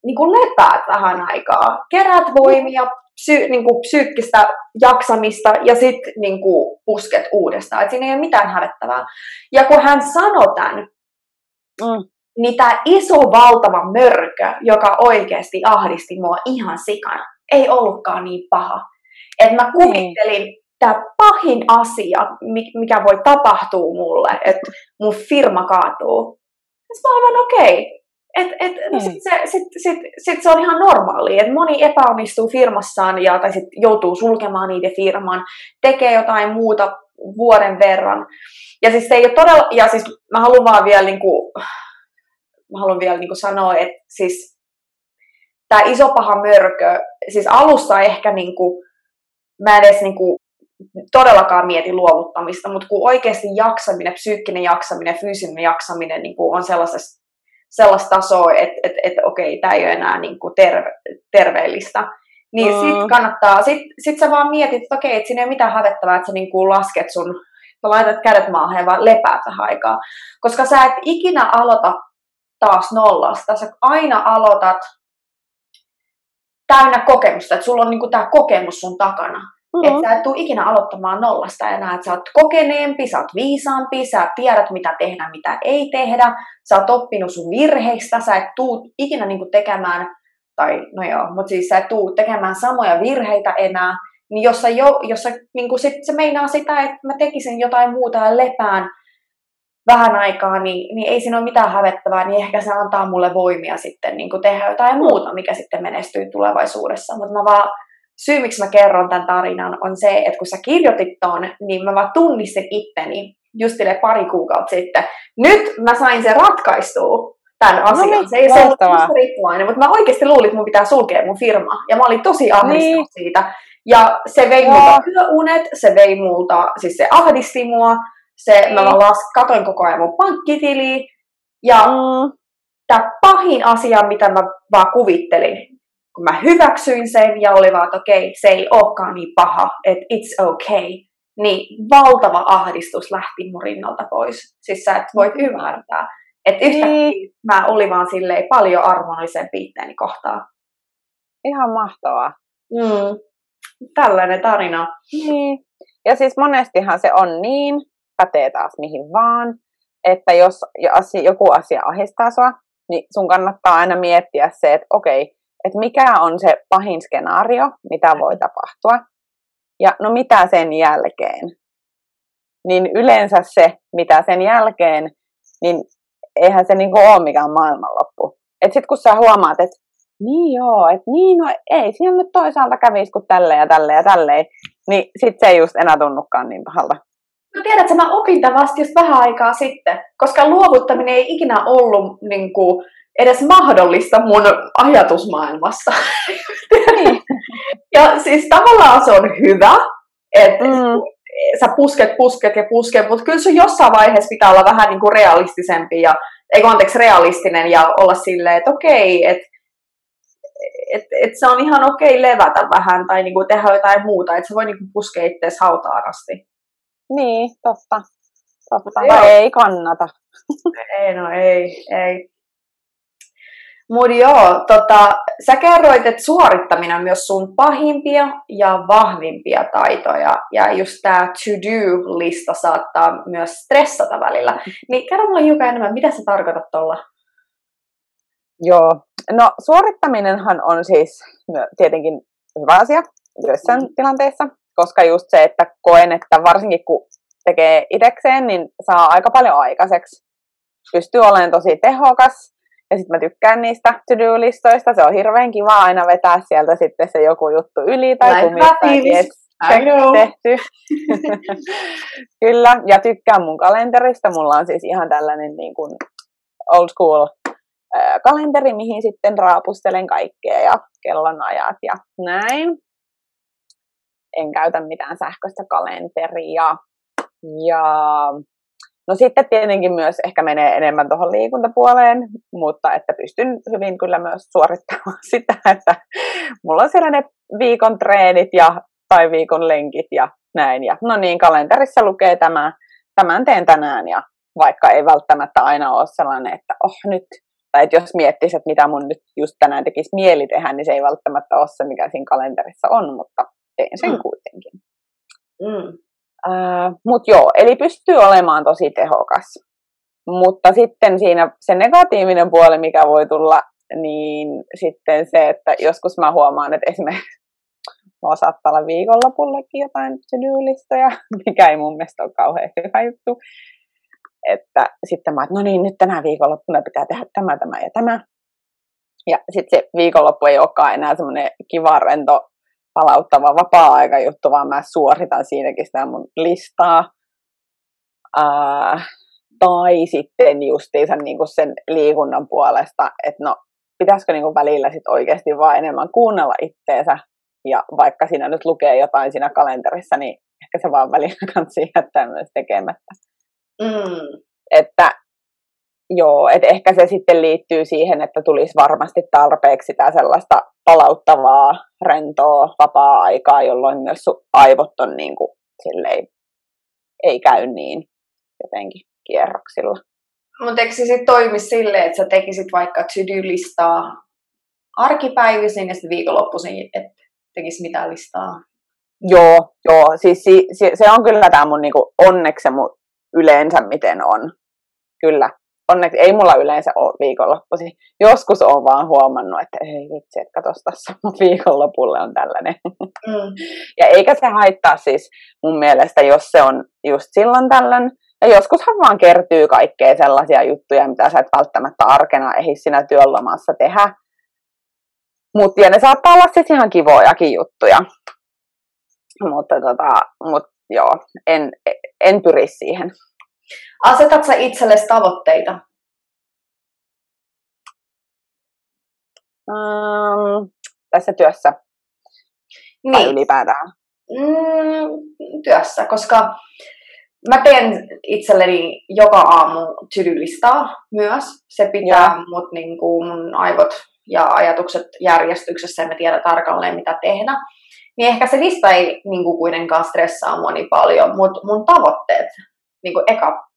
niinku lepäät vähän aikaa. Kerät voimia, psy, niinku, psyykkistä jaksamista ja sitten niinku, pusket uudestaan. Et siinä ei ole mitään hävettävää. Ja kun hän sanoi tämän, mm niin tämä iso valtava mörkö, joka oikeasti ahdisti mua ihan sikana, ei ollutkaan niin paha. Että mä kuvittelin, niin. tämä pahin asia, mikä voi tapahtua mulle, että mun firma kaatuu. Sitten mä aivan okei. Okay. Et, et, no sit se, sit, sit, sit se on ihan normaali, että moni epäonnistuu firmassaan ja, tai sit joutuu sulkemaan niiden firman, tekee jotain muuta vuoden verran. Ja siis se ei ole todella, ja siis mä haluan vaan vielä niin kuin, mä haluan vielä niin kuin sanoa, että siis tämä iso paha mörkö, siis alussa ehkä niin kuin, mä en edes niin kuin, todellakaan mieti luovuttamista, mutta kun oikeasti jaksaminen, psyykkinen jaksaminen, fyysinen jaksaminen niin kuin on sellaisessa, sellaista tasoa, että et, et, okei, tämä ei ole enää niin kuin terve, terveellistä, niin mm. sit kannattaa, sit, sit sä vaan mietit, että okei, että siinä ei ole mitään hävettävää, että sä niin kuin lasket sun, sä laitat kädet maahan ja vaan lepäät vähän aikaa. Koska sä et ikinä aloita taas nollasta. Sä aina aloitat täynnä kokemusta, että sulla on niinku tämä kokemus sun takana. Mm-hmm. Että sä et tule ikinä aloittamaan nollasta enää, että sä oot kokeneempi, sä oot viisaampi, sä tiedät mitä tehdä, mitä ei tehdä, sä oot oppinut sun virheistä, sä et tuu ikinä niinku tekemään, tai no joo, mutta siis sä et tuu tekemään samoja virheitä enää, niin jos sä, jo, jos sä niinku sit, se meinaa sitä, että mä tekisin jotain muuta ja lepään, vähän aikaa, niin, niin ei siinä ole mitään hävettävää, niin ehkä se antaa mulle voimia sitten niin tehdä jotain muuta, mikä sitten menestyy tulevaisuudessa. Mutta mä vaan, syy miksi mä kerron tämän tarinan on se, että kun sä kirjoitit ton, niin mä vaan tunnistin itteni just pari kuukautta sitten. Nyt mä sain sen ratkaistua tämän no asian. Niin, se ei ollut riippuvainen, mutta mä oikeasti luulin, että mun pitää sulkea mun firma. Ja mä olin tosi ahdistunut niin. siitä. Ja se vei multa työunet, se vei multa, siis se ahdisti mua, se, mä vaan las, katoin koko ajan mun pankkitiliä. Ja mm. tämä pahin asia, mitä mä vaan kuvittelin, kun mä hyväksyin sen ja oli vaan, että okei, okay, se ei olekaan niin paha, että it's okay, niin valtava ahdistus lähti mun rinnalta pois. Siis sä et voit ymmärtää. Että yhtäkkiä niin. mä olin vaan silleen paljon armonisempi itteeni kohtaan. Ihan mahtavaa. Mm. Tällainen tarina. Niin. Ja siis monestihan se on niin, pätee taas mihin vaan, että jos joku asia ahistaa sua, niin sun kannattaa aina miettiä se, että okei, että mikä on se pahin skenaario, mitä voi tapahtua, ja no mitä sen jälkeen. Niin yleensä se, mitä sen jälkeen, niin eihän se niinku ole mikään maailmanloppu. Että sitten kun sä huomaat, että niin joo, että niin no ei siinä nyt toisaalta kävisi kuin tälleen ja tälleen ja tälleen, niin sit se ei just enää tunnukaan niin pahalta. No tiedät, että mä opin tämän vasta just vähän aikaa sitten, koska luovuttaminen ei ikinä ollut niin kuin, edes mahdollista mun ajatusmaailmassa. Niin. ja siis tavallaan se on hyvä, että mm. sä pusket, pusket ja pusket, mutta kyllä sun jossain vaiheessa pitää olla vähän niin kuin realistisempi ja, ei anteeksi, realistinen ja olla silleen, että okei, että et, et se on ihan okei levätä vähän tai niinku tehdä jotain muuta, että se voi niinku puskea itseäsi hautaan asti. Niin, totta. Totta. Vai ei kannata. Ei, no ei, ei. Mutta joo, tota, sä kerroit, että suorittaminen on myös sun pahimpia ja vahvimpia taitoja. Ja just tämä to-do-lista saattaa myös stressata välillä. Niin kerro mulle hiukan enemmän, mitä sä tarkoitat tuolla? Joo, no suorittaminenhan on siis tietenkin hyvä asia joissain mm. tilanteissa koska just se, että koen, että varsinkin kun tekee itsekseen, niin saa aika paljon aikaiseksi. Pystyy olemaan tosi tehokas, ja sitten mä tykkään niistä to-do-listoista. Se on hirveän kiva aina vetää sieltä sitten se joku juttu yli tai kummittain tehty. Kyllä, ja tykkään mun kalenterista. Mulla on siis ihan tällainen niin kuin old school kalenteri, mihin sitten raapustelen kaikkea ja kellonajat ja näin en käytä mitään sähköistä kalenteria. Ja no sitten tietenkin myös ehkä menee enemmän tuohon liikuntapuoleen, mutta että pystyn hyvin kyllä myös suorittamaan sitä, että mulla on siellä ne viikon treenit ja, tai viikon lenkit ja näin. Ja, no niin, kalenterissa lukee tämä, tämän teen tänään ja vaikka ei välttämättä aina ole sellainen, että oh nyt, tai että jos miettisit, että mitä mun nyt just tänään tekisi mieli tehdä, niin se ei välttämättä ole se, mikä siinä kalenterissa on, mutta teen sen mm. kuitenkin. Mm. Uh, Mutta joo, eli pystyy olemaan tosi tehokas. Mutta sitten siinä se negatiivinen puoli, mikä voi tulla, niin sitten se, että joskus mä huomaan, että esimerkiksi mulla saattaa olla viikonlopullekin jotain sydyylistoja, mikä ei mun mielestä ole kauhean hyvä juttu. Että sitten mä että no niin, nyt tänä viikonloppuna pitää tehdä tämä, tämä ja tämä. Ja sitten se viikonloppu ei olekaan enää semmoinen kiva, rento, palauttava vapaa juttu, vaan mä suoritan siinäkin sitä mun listaa. Uh, tai sitten justiinsa niin kuin sen liikunnan puolesta, että no pitäisikö niin kuin välillä sit oikeasti vaan enemmän kuunnella itteensä ja vaikka siinä nyt lukee jotain siinä kalenterissa, niin ehkä se vaan välillä kanssa jättää myös tekemättä. Mm. Että joo, että ehkä se sitten liittyy siihen, että tulisi varmasti tarpeeksi sitä sellaista palauttavaa, rentoa, vapaa-aikaa, jolloin myös sun aivot on niin kuin, silleen, ei käy niin jotenkin kierroksilla. Mutta eikö se sitten toimi silleen, että sä tekisit vaikka to-do-listaa arkipäivisin ja sitten viikonloppuisin, että tekisi mitään listaa? Joo, joo. Siis si, si, se on kyllä tämä mun niinku onneksi mun yleensä miten on. Kyllä. Onneksi ei mulla yleensä ole viikonloppuisin. Joskus on vaan huomannut, että ei vitsi, että katos tässä mun viikonlopulle on tällainen. Mm. Ja eikä se haittaa siis mun mielestä, jos se on just silloin tällöin, ja joskushan vaan kertyy kaikkea sellaisia juttuja, mitä sä et välttämättä arkena ehdi siinä työlomassa tehdä. Mutta ja ne saattaa olla sitten ihan kivojakin juttuja. Mutta tota, mut, joo, en, en pyri siihen. Asetat sä itsellesi tavoitteita? Um, tässä työssä? Niin. Tai ylipäätään? Mm, työssä, koska mä teen itselleni joka aamu to myös. Se pitää yeah. mut niin kuin mun aivot ja ajatukset järjestyksessä ja mä tiedän tarkalleen mitä tehdä. Niin ehkä se lista ei niin kuin kuitenkaan stressaa mua niin paljon, mutta mun tavoitteet, niin kuin eka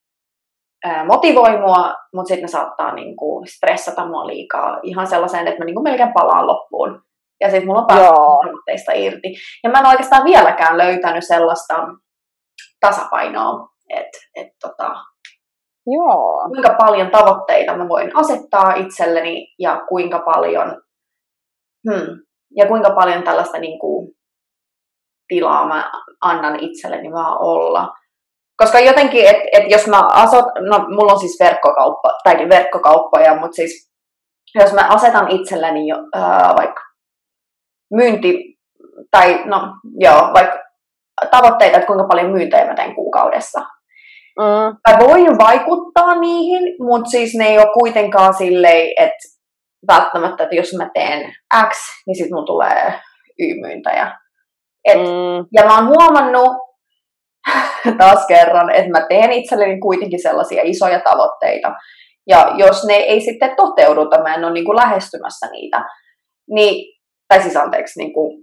ää, motivoi mua, mutta sitten ne saattaa niin kuin stressata mua liikaa ihan sellaiseen, että mä niin kuin melkein palaan loppuun. Ja sitten mulla on tavoitteista irti. Ja mä en oikeastaan vieläkään löytänyt sellaista tasapainoa, että et tota, Joo. kuinka paljon tavoitteita mä voin asettaa itselleni ja kuinka paljon, hmm, ja kuinka paljon tällaista niin kuin, tilaa mä annan itselleni vaan olla. Koska jotenkin, että et jos mä asot, no mulla on siis verkkokauppa, tai verkkokauppoja, mutta siis jos mä asetan itselleni jo, ää, vaikka myynti, tai no joo, vaikka tavoitteita, että kuinka paljon myyntejä mä teen kuukaudessa. Mm. Mä voin vaikuttaa niihin, mutta siis ne ei ole kuitenkaan silleen, että välttämättä, että jos mä teen X, niin sitten mun tulee Y-myyntäjä. Et, mm. Ja mä oon huomannut taas kerran, että mä teen itselleni kuitenkin sellaisia isoja tavoitteita. Ja jos ne ei sitten toteuduta, mä en ole niin kuin lähestymässä niitä, niin, tai siis anteeksi, niin, kuin,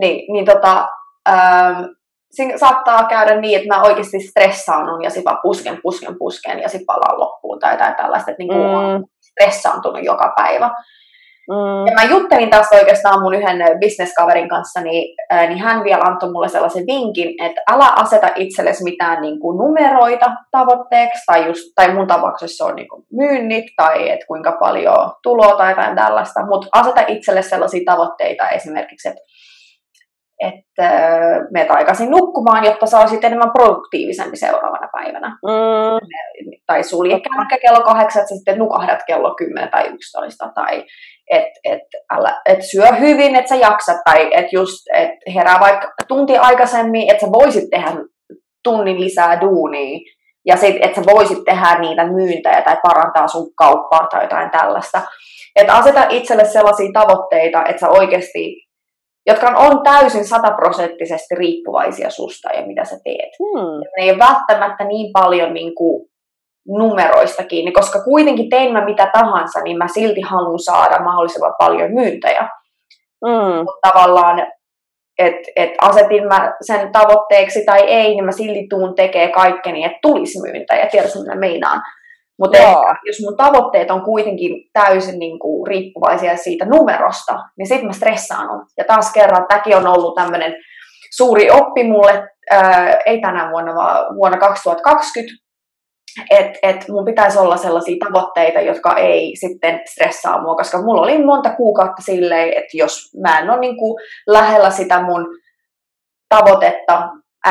niin, niin tota, ähm, siinä saattaa käydä niin, että mä oikeasti stressaannun ja sitten vaan pusken, pusken, pusken ja sitten palaan loppuun tai jotain tällaista, että niin kuin mm. stressaantunut joka päivä. Mm. Ja mä juttelin tästä oikeastaan mun yhden bisneskaverin kanssa, niin, ää, niin hän vielä antoi mulle sellaisen vinkin, että älä aseta itsellesi mitään niin kuin numeroita tavoitteeksi, tai, just, tai mun tapauksessa on niin kuin myynnit, tai että kuinka paljon tuloa tai jotain tällaista, mutta aseta itselle sellaisia tavoitteita esimerkiksi, että että menet aikaisin nukkumaan, jotta saa sitten enemmän produktiivisempi seuraavana päivänä. Mm. Tai sulje kello kahdeksan, että sitten nukahdat kello 10 tai 11. Tai että et, et syö hyvin, että sä jaksat. Tai että just et herää vaikka tunti aikaisemmin, että sä voisit tehdä tunnin lisää duunia. Ja että sä voisit tehdä niitä myyntejä tai parantaa sun kauppaa tai jotain tällaista. Että aseta itselle sellaisia tavoitteita, että sä oikeasti jotka on täysin sataprosenttisesti riippuvaisia susta ja mitä sä teet. Hmm. Ne ei ole välttämättä niin paljon niin kuin numeroista kiinni, koska kuitenkin tein mä mitä tahansa, niin mä silti haluan saada mahdollisimman paljon myyntejä. Mm. Mutta tavallaan että et asetin mä sen tavoitteeksi tai ei, niin mä silti tuun tekee kaikkeni, että tulisi myyntä ja tiedätkö, mitä meinaan. Mutta jos mun tavoitteet on kuitenkin täysin niin kuin, riippuvaisia siitä numerosta, niin sitten mä stressaan. Ja taas kerran, tämäkin on ollut tämmöinen suuri oppi mulle, ää, ei tänä vuonna, vaan vuonna 2020, että et mun pitäisi olla sellaisia tavoitteita, jotka ei sitten stressaa mua, koska mulla oli monta kuukautta silleen, että jos mä en ole niin kuin lähellä sitä mun tavoitetta,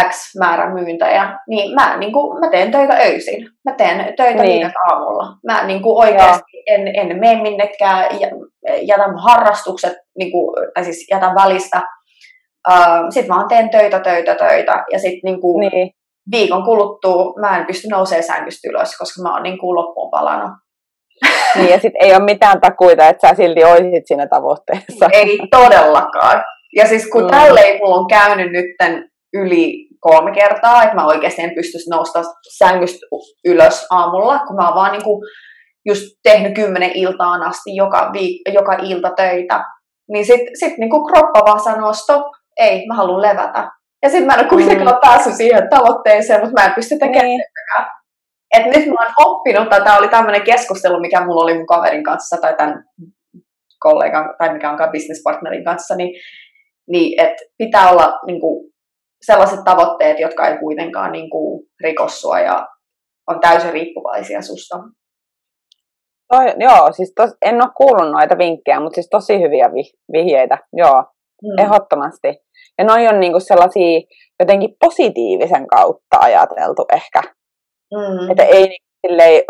X määrä myyntäjä, niin mä, niin kuin, mä teen töitä öisin. Mä teen töitä niin. aamulla. Mä niin kuin oikeasti en, en mene minnekään, jätän harrastukset, niin kuin, tai siis jätän välistä. Uh, sitten vaan teen töitä, töitä, töitä. Ja sitten niin kuin, niin. Viikon kuluttua mä en pysty nousemaan sängystä ylös, koska mä oon niin kuin loppuun palannut. Niin, ja sitten ei ole mitään takuita, että sä silti olisit siinä tavoitteessa. Ei todellakaan. Ja siis kun mm. tälleen mulla on käynyt nytten yli kolme kertaa, että mä oikeasti en pystyisi nousta sängystä ylös aamulla, kun mä oon vaan niinku just tehnyt kymmenen iltaan asti joka, viik- joka ilta töitä. Niin sit, sit niinku kroppa vaan sanoo stop, ei, mä haluan levätä. Ja sitten mä en ole kuitenkaan mm. päässyt siihen tavoitteeseen, mutta mä en pysty tekemään niin. Et nyt mä oon oppinut, tai tämä oli tämmöinen keskustelu, mikä mulla oli mun kaverin kanssa, tai tämän kollegan, tai mikä onkaan businesspartnerin kanssa, niin, niin että pitää olla niin kuin, sellaiset tavoitteet, jotka ei kuitenkaan niin kuin rikossua ja on täysin riippuvaisia susta. Toi, joo, siis tos, en ole kuullut noita vinkkejä, mutta siis tosi hyviä vi, vihjeitä, joo, mm. ehdottomasti. Ja noi on niinku sellaisia jotenkin positiivisen kautta ajateltu ehkä. Mm. Että ei niinku silleen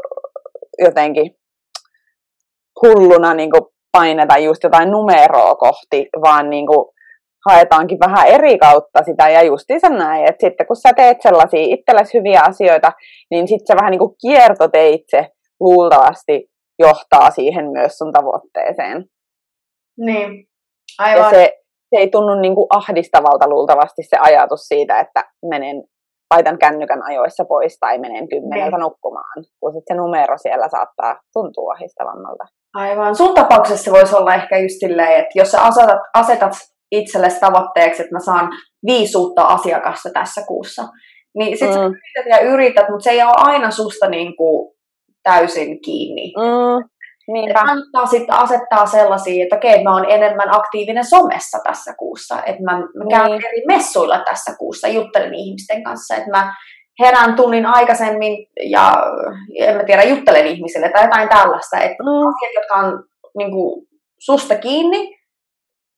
jotenkin hulluna niinku paineta just jotain numeroa kohti, vaan niinku haetaankin vähän eri kautta sitä ja justiinsa näin, että sitten kun sä teet sellaisia itsellesi hyviä asioita, niin sitten se vähän niin kuin kiertoteitse luultavasti johtaa siihen myös sun tavoitteeseen. Niin, aivan. Ja se, se ei tunnu niin kuin ahdistavalta luultavasti se ajatus siitä, että menen, laitan kännykän ajoissa pois tai menen kymmeneltä niin. nukkumaan, kun sitten se numero siellä saattaa tuntua ahdistavammalta. Aivan. Sun tapauksessa voisi olla ehkä just silleen, että jos sä asetat, asetat itsellesi tavoitteeksi, että mä saan viisi uutta asiakasta tässä kuussa. Niin sit mm. sä yrität ja yrität, mutta se ei ole aina susta niin kuin täysin kiinni. Mm. Niinpä. kannattaa sitten asettaa sellaisia, että okei, mä oon enemmän aktiivinen somessa tässä kuussa, että mä, mä käyn niin. eri messuilla tässä kuussa, juttelen ihmisten kanssa, että mä herään tunnin aikaisemmin ja en mä tiedä, juttelen ihmisille tai jotain tällaista, että mm. asiat, jotka on niin kuin, susta kiinni,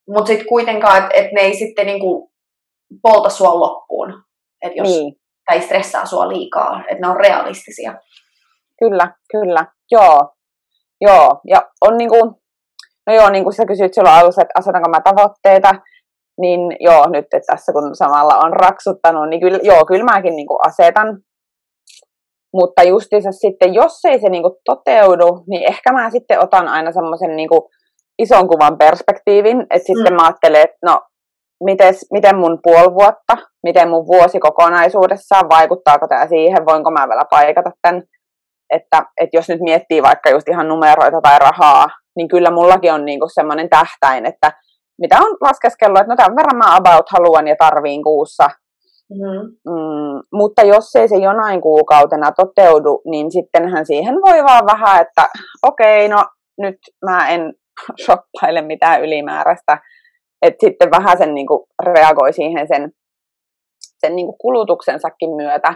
mutta sitten kuitenkaan, että et ne ei sitten niinku polta sua loppuun. Että jos niin. tai stressaa sua liikaa, että ne on realistisia. Kyllä, kyllä. Joo. Joo. Ja on niinku, no joo, niin kuin sä kysyit silloin alussa, että asetanko mä tavoitteita, niin joo, nyt että tässä kun samalla on raksuttanut, niin kyllä, joo, kyllä mäkin niinku asetan. Mutta justiinsa sitten, jos ei se niinku toteudu, niin ehkä mä sitten otan aina semmoisen niinku ison kuvan perspektiivin, että sitten mm. mä ajattelen, että no, mites, miten mun puoli vuotta, miten mun vuosi kokonaisuudessaan, vaikuttaako tämä siihen, voinko mä vielä paikata tämän, että, että jos nyt miettii vaikka just ihan numeroita tai rahaa, niin kyllä mullakin on niinku semmoinen tähtäin, että mitä on laskeskellut, että no tämän verran mä about haluan ja tarviin kuussa. Mm-hmm. Mm, mutta jos ei se jonain kuukautena toteudu, niin sittenhän siihen voi vaan vähän, että okei, okay, no nyt mä en shoppaile mitään ylimääräistä. Että sitten vähän sen niin kuin reagoi siihen sen, sen niin kuin kulutuksensakin myötä.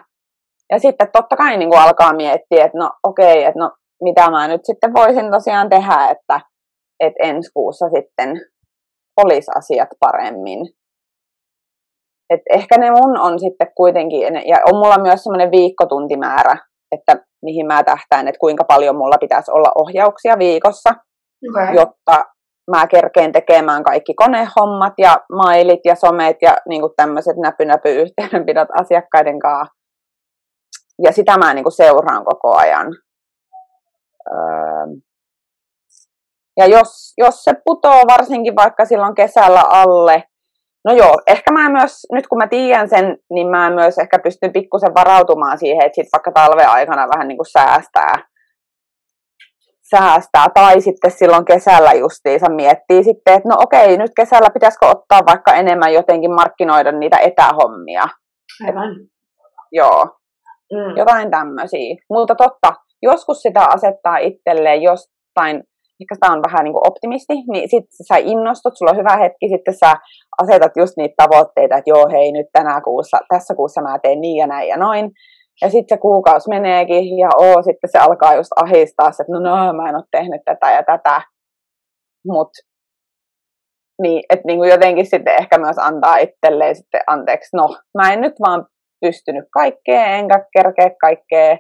Ja sitten totta kai niin kuin alkaa miettiä, että no okei, okay, että no mitä mä nyt sitten voisin tosiaan tehdä, että, että ensi kuussa sitten olisi asiat paremmin. Et ehkä ne mun on sitten kuitenkin, ja on mulla myös semmoinen viikkotuntimäärä, että mihin mä tähtään, että kuinka paljon mulla pitäisi olla ohjauksia viikossa okay. jotta mä kerkeen tekemään kaikki konehommat ja mailit ja somet ja niin tämmöiset näpy-näpy-yhteydenpidot asiakkaiden kanssa. Ja sitä mä niin kuin seuraan koko ajan. Öö. Ja jos, jos se putoo varsinkin vaikka silloin kesällä alle, no joo, ehkä mä myös, nyt kun mä tiedän sen, niin mä myös ehkä pystyn pikkusen varautumaan siihen, että sit vaikka talven aikana vähän niin kuin säästää säästää. Tai sitten silloin kesällä justiinsa miettii sitten, että no okei, nyt kesällä pitäisikö ottaa vaikka enemmän jotenkin markkinoida niitä etähommia. Aivan. Et, joo, Mm. jotain tämmöisiä. Mutta totta, joskus sitä asettaa itselleen jostain, ehkä sitä on vähän niin kuin optimisti, niin sitten sä innostut, sulla on hyvä hetki, sitten sä asetat just niitä tavoitteita, että joo hei nyt tänä kuussa, tässä kuussa mä teen niin ja näin ja noin. Ja sitten se kuukausi meneekin ja oo, sitten se alkaa just ahistaa, että no, no mä en ole tehnyt tätä ja tätä. Mut niin, että niin jotenkin sitten ehkä myös antaa itselleen sitten anteeksi, no mä en nyt vaan pystynyt kaikkeen, enkä kerkeä kaikkea,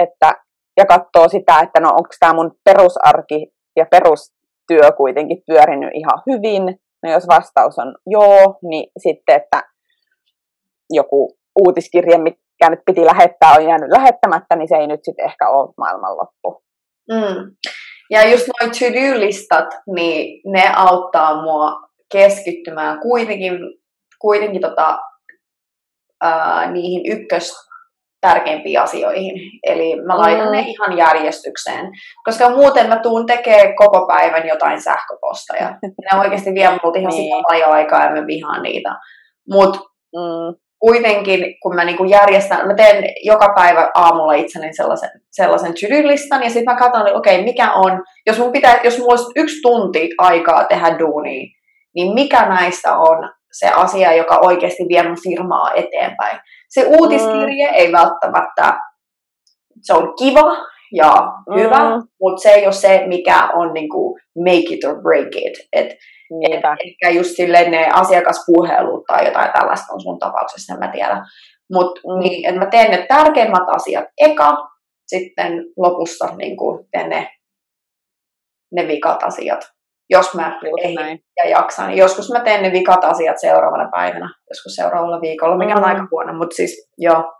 että, ja katsoo sitä, että no onko tämä mun perusarki ja perustyö kuitenkin pyörinyt ihan hyvin. No jos vastaus on joo, niin sitten, että joku uutiskirje, mikä nyt piti lähettää, on jäänyt lähettämättä, niin se ei nyt sitten ehkä ole maailmanloppu. Mm. Ja just noin to-do-listat, niin ne auttaa mua keskittymään kuitenkin, kuitenkin tota, ää, niihin ykkös tärkeimpiin asioihin. Eli mä laitan mm. ne ihan järjestykseen. Koska muuten mä tuun tekemään koko päivän jotain sähköposteja. ne oikeasti vie multa ihan niin. paljon aikaa ja mä vihaan niitä. Mutta mm. kuitenkin, kun mä niinku järjestän, mä teen joka päivä aamulla itselleni sellaisen, sellaisen to-do-listan ja sitten mä katson, että okei, okay, mikä on, jos, mun pitää, jos mulla olisi yksi tunti aikaa tehdä duunia, niin mikä näistä on se asia, joka oikeasti vie mun firmaa eteenpäin. Se uutiskirje mm. ei välttämättä, se on kiva ja hyvä, mm. mutta se ei ole se, mikä on niinku make it or break it. Et, et, ehkä just silleen ne asiakaspuhelut tai jotain tällaista on sun tapauksessa, en mä tiedä. Mutta mm. niin, että mä teen ne tärkeimmät asiat eka, sitten lopussa niin teen ne, ne vikat asiat jos mä ehdin näin. ja jaksan. Niin joskus mä teen ne vikat asiat seuraavana päivänä, joskus seuraavalla viikolla, mikä on mm. aika huono, mutta siis joo.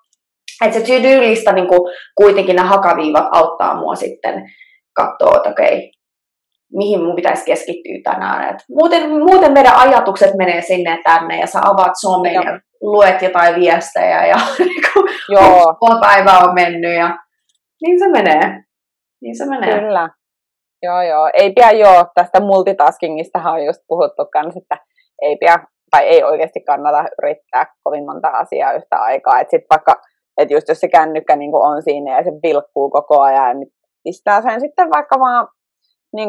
Että se to-do-lista niin kuitenkin ne hakaviivat auttaa mua sitten katsoa, että okei, okay, mihin mun pitäisi keskittyä tänään. Et muuten, muuten meidän ajatukset menee sinne tänne ja sä avaat somen ja luet jotain viestejä ja niinku Joo. päivä on mennyt ja niin se menee. Niin se menee. Kyllä. Joo, joo. Ei pidä joo, tästä multitaskingistahan on just puhuttu kans, että ei pidä, tai ei oikeasti kannata yrittää kovin monta asiaa yhtä aikaa. Että sit vaikka, että just jos se kännykkä niin on siinä ja se vilkkuu koko ajan, niin pistää sen sitten vaikka vaan niin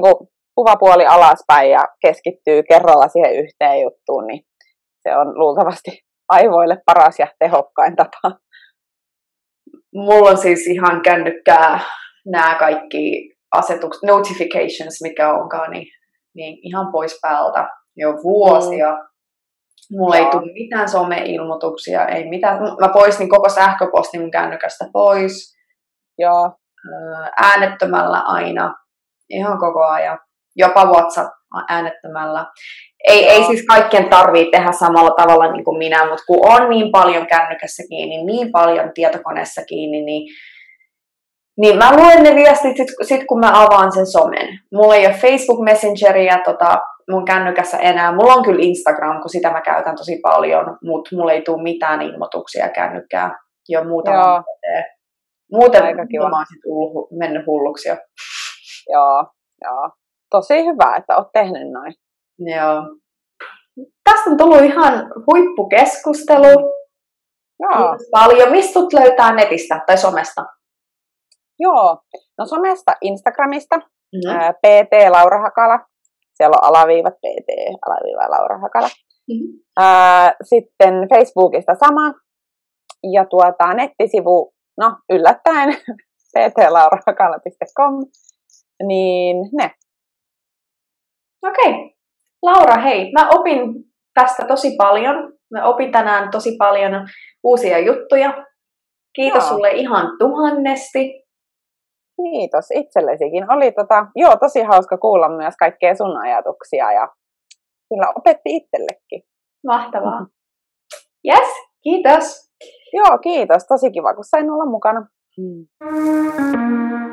kuvapuoli alaspäin ja keskittyy kerralla siihen yhteen juttuun, niin se on luultavasti aivoille paras ja tehokkain tapa. Mulla on siis ihan kännykkää nämä kaikki asetukset, notifications, mikä onkaan, niin, niin ihan pois päältä jo vuosia. Mm. Mulla Joo. ei tule mitään some-ilmoituksia, ei mitään. Mä poistin koko sähköpostin mun kännykästä pois. Joo. Äänettömällä aina, ihan koko ajan. Jopa WhatsApp äänettömällä. Ei, ei siis kaikkien tarvii tehdä samalla tavalla niin kuin minä, mutta kun on niin paljon kännykässä kiinni, niin paljon tietokoneessa kiinni, niin niin mä luen ne viestit sit, sit kun mä avaan sen somen. Mulla ei ole Facebook Messengeria tota, mun kännykässä enää. Mulla on kyllä Instagram, kun sitä mä käytän tosi paljon, mutta mulla ei tule mitään ilmoituksia kännykkää jo muutama Muuten Aika kiva. mä oon sit tullut, mennyt hulluksi jo. Joo, joo. Tosi hyvä, että oot tehnyt noin. Joo. Tästä on tullut ihan huippukeskustelu. Joo. paljon. Mistä löytää netistä tai somesta? Joo, no somesta Instagramista, mm-hmm. ää, PT Laura Hakala, siellä on alaviivat PT, alaviiva Laura Hakala. Mm-hmm. Ää, sitten Facebookista sama, ja tuota, nettisivu, no yllättäen, ptlaurahakala.com, niin ne. Okei. Okay. Laura, hei, mä opin tästä tosi paljon. Mä opin tänään tosi paljon uusia juttuja. Kiitos Joo. sulle ihan tuhannesti. Kiitos itsellesikin. Oli tota, joo, tosi hauska kuulla myös kaikkea sun ajatuksia ja kyllä opetti itsellekin. Mahtavaa. Yes, kiitos. Joo, kiitos. Tosi kiva, kun sain olla mukana. Hmm.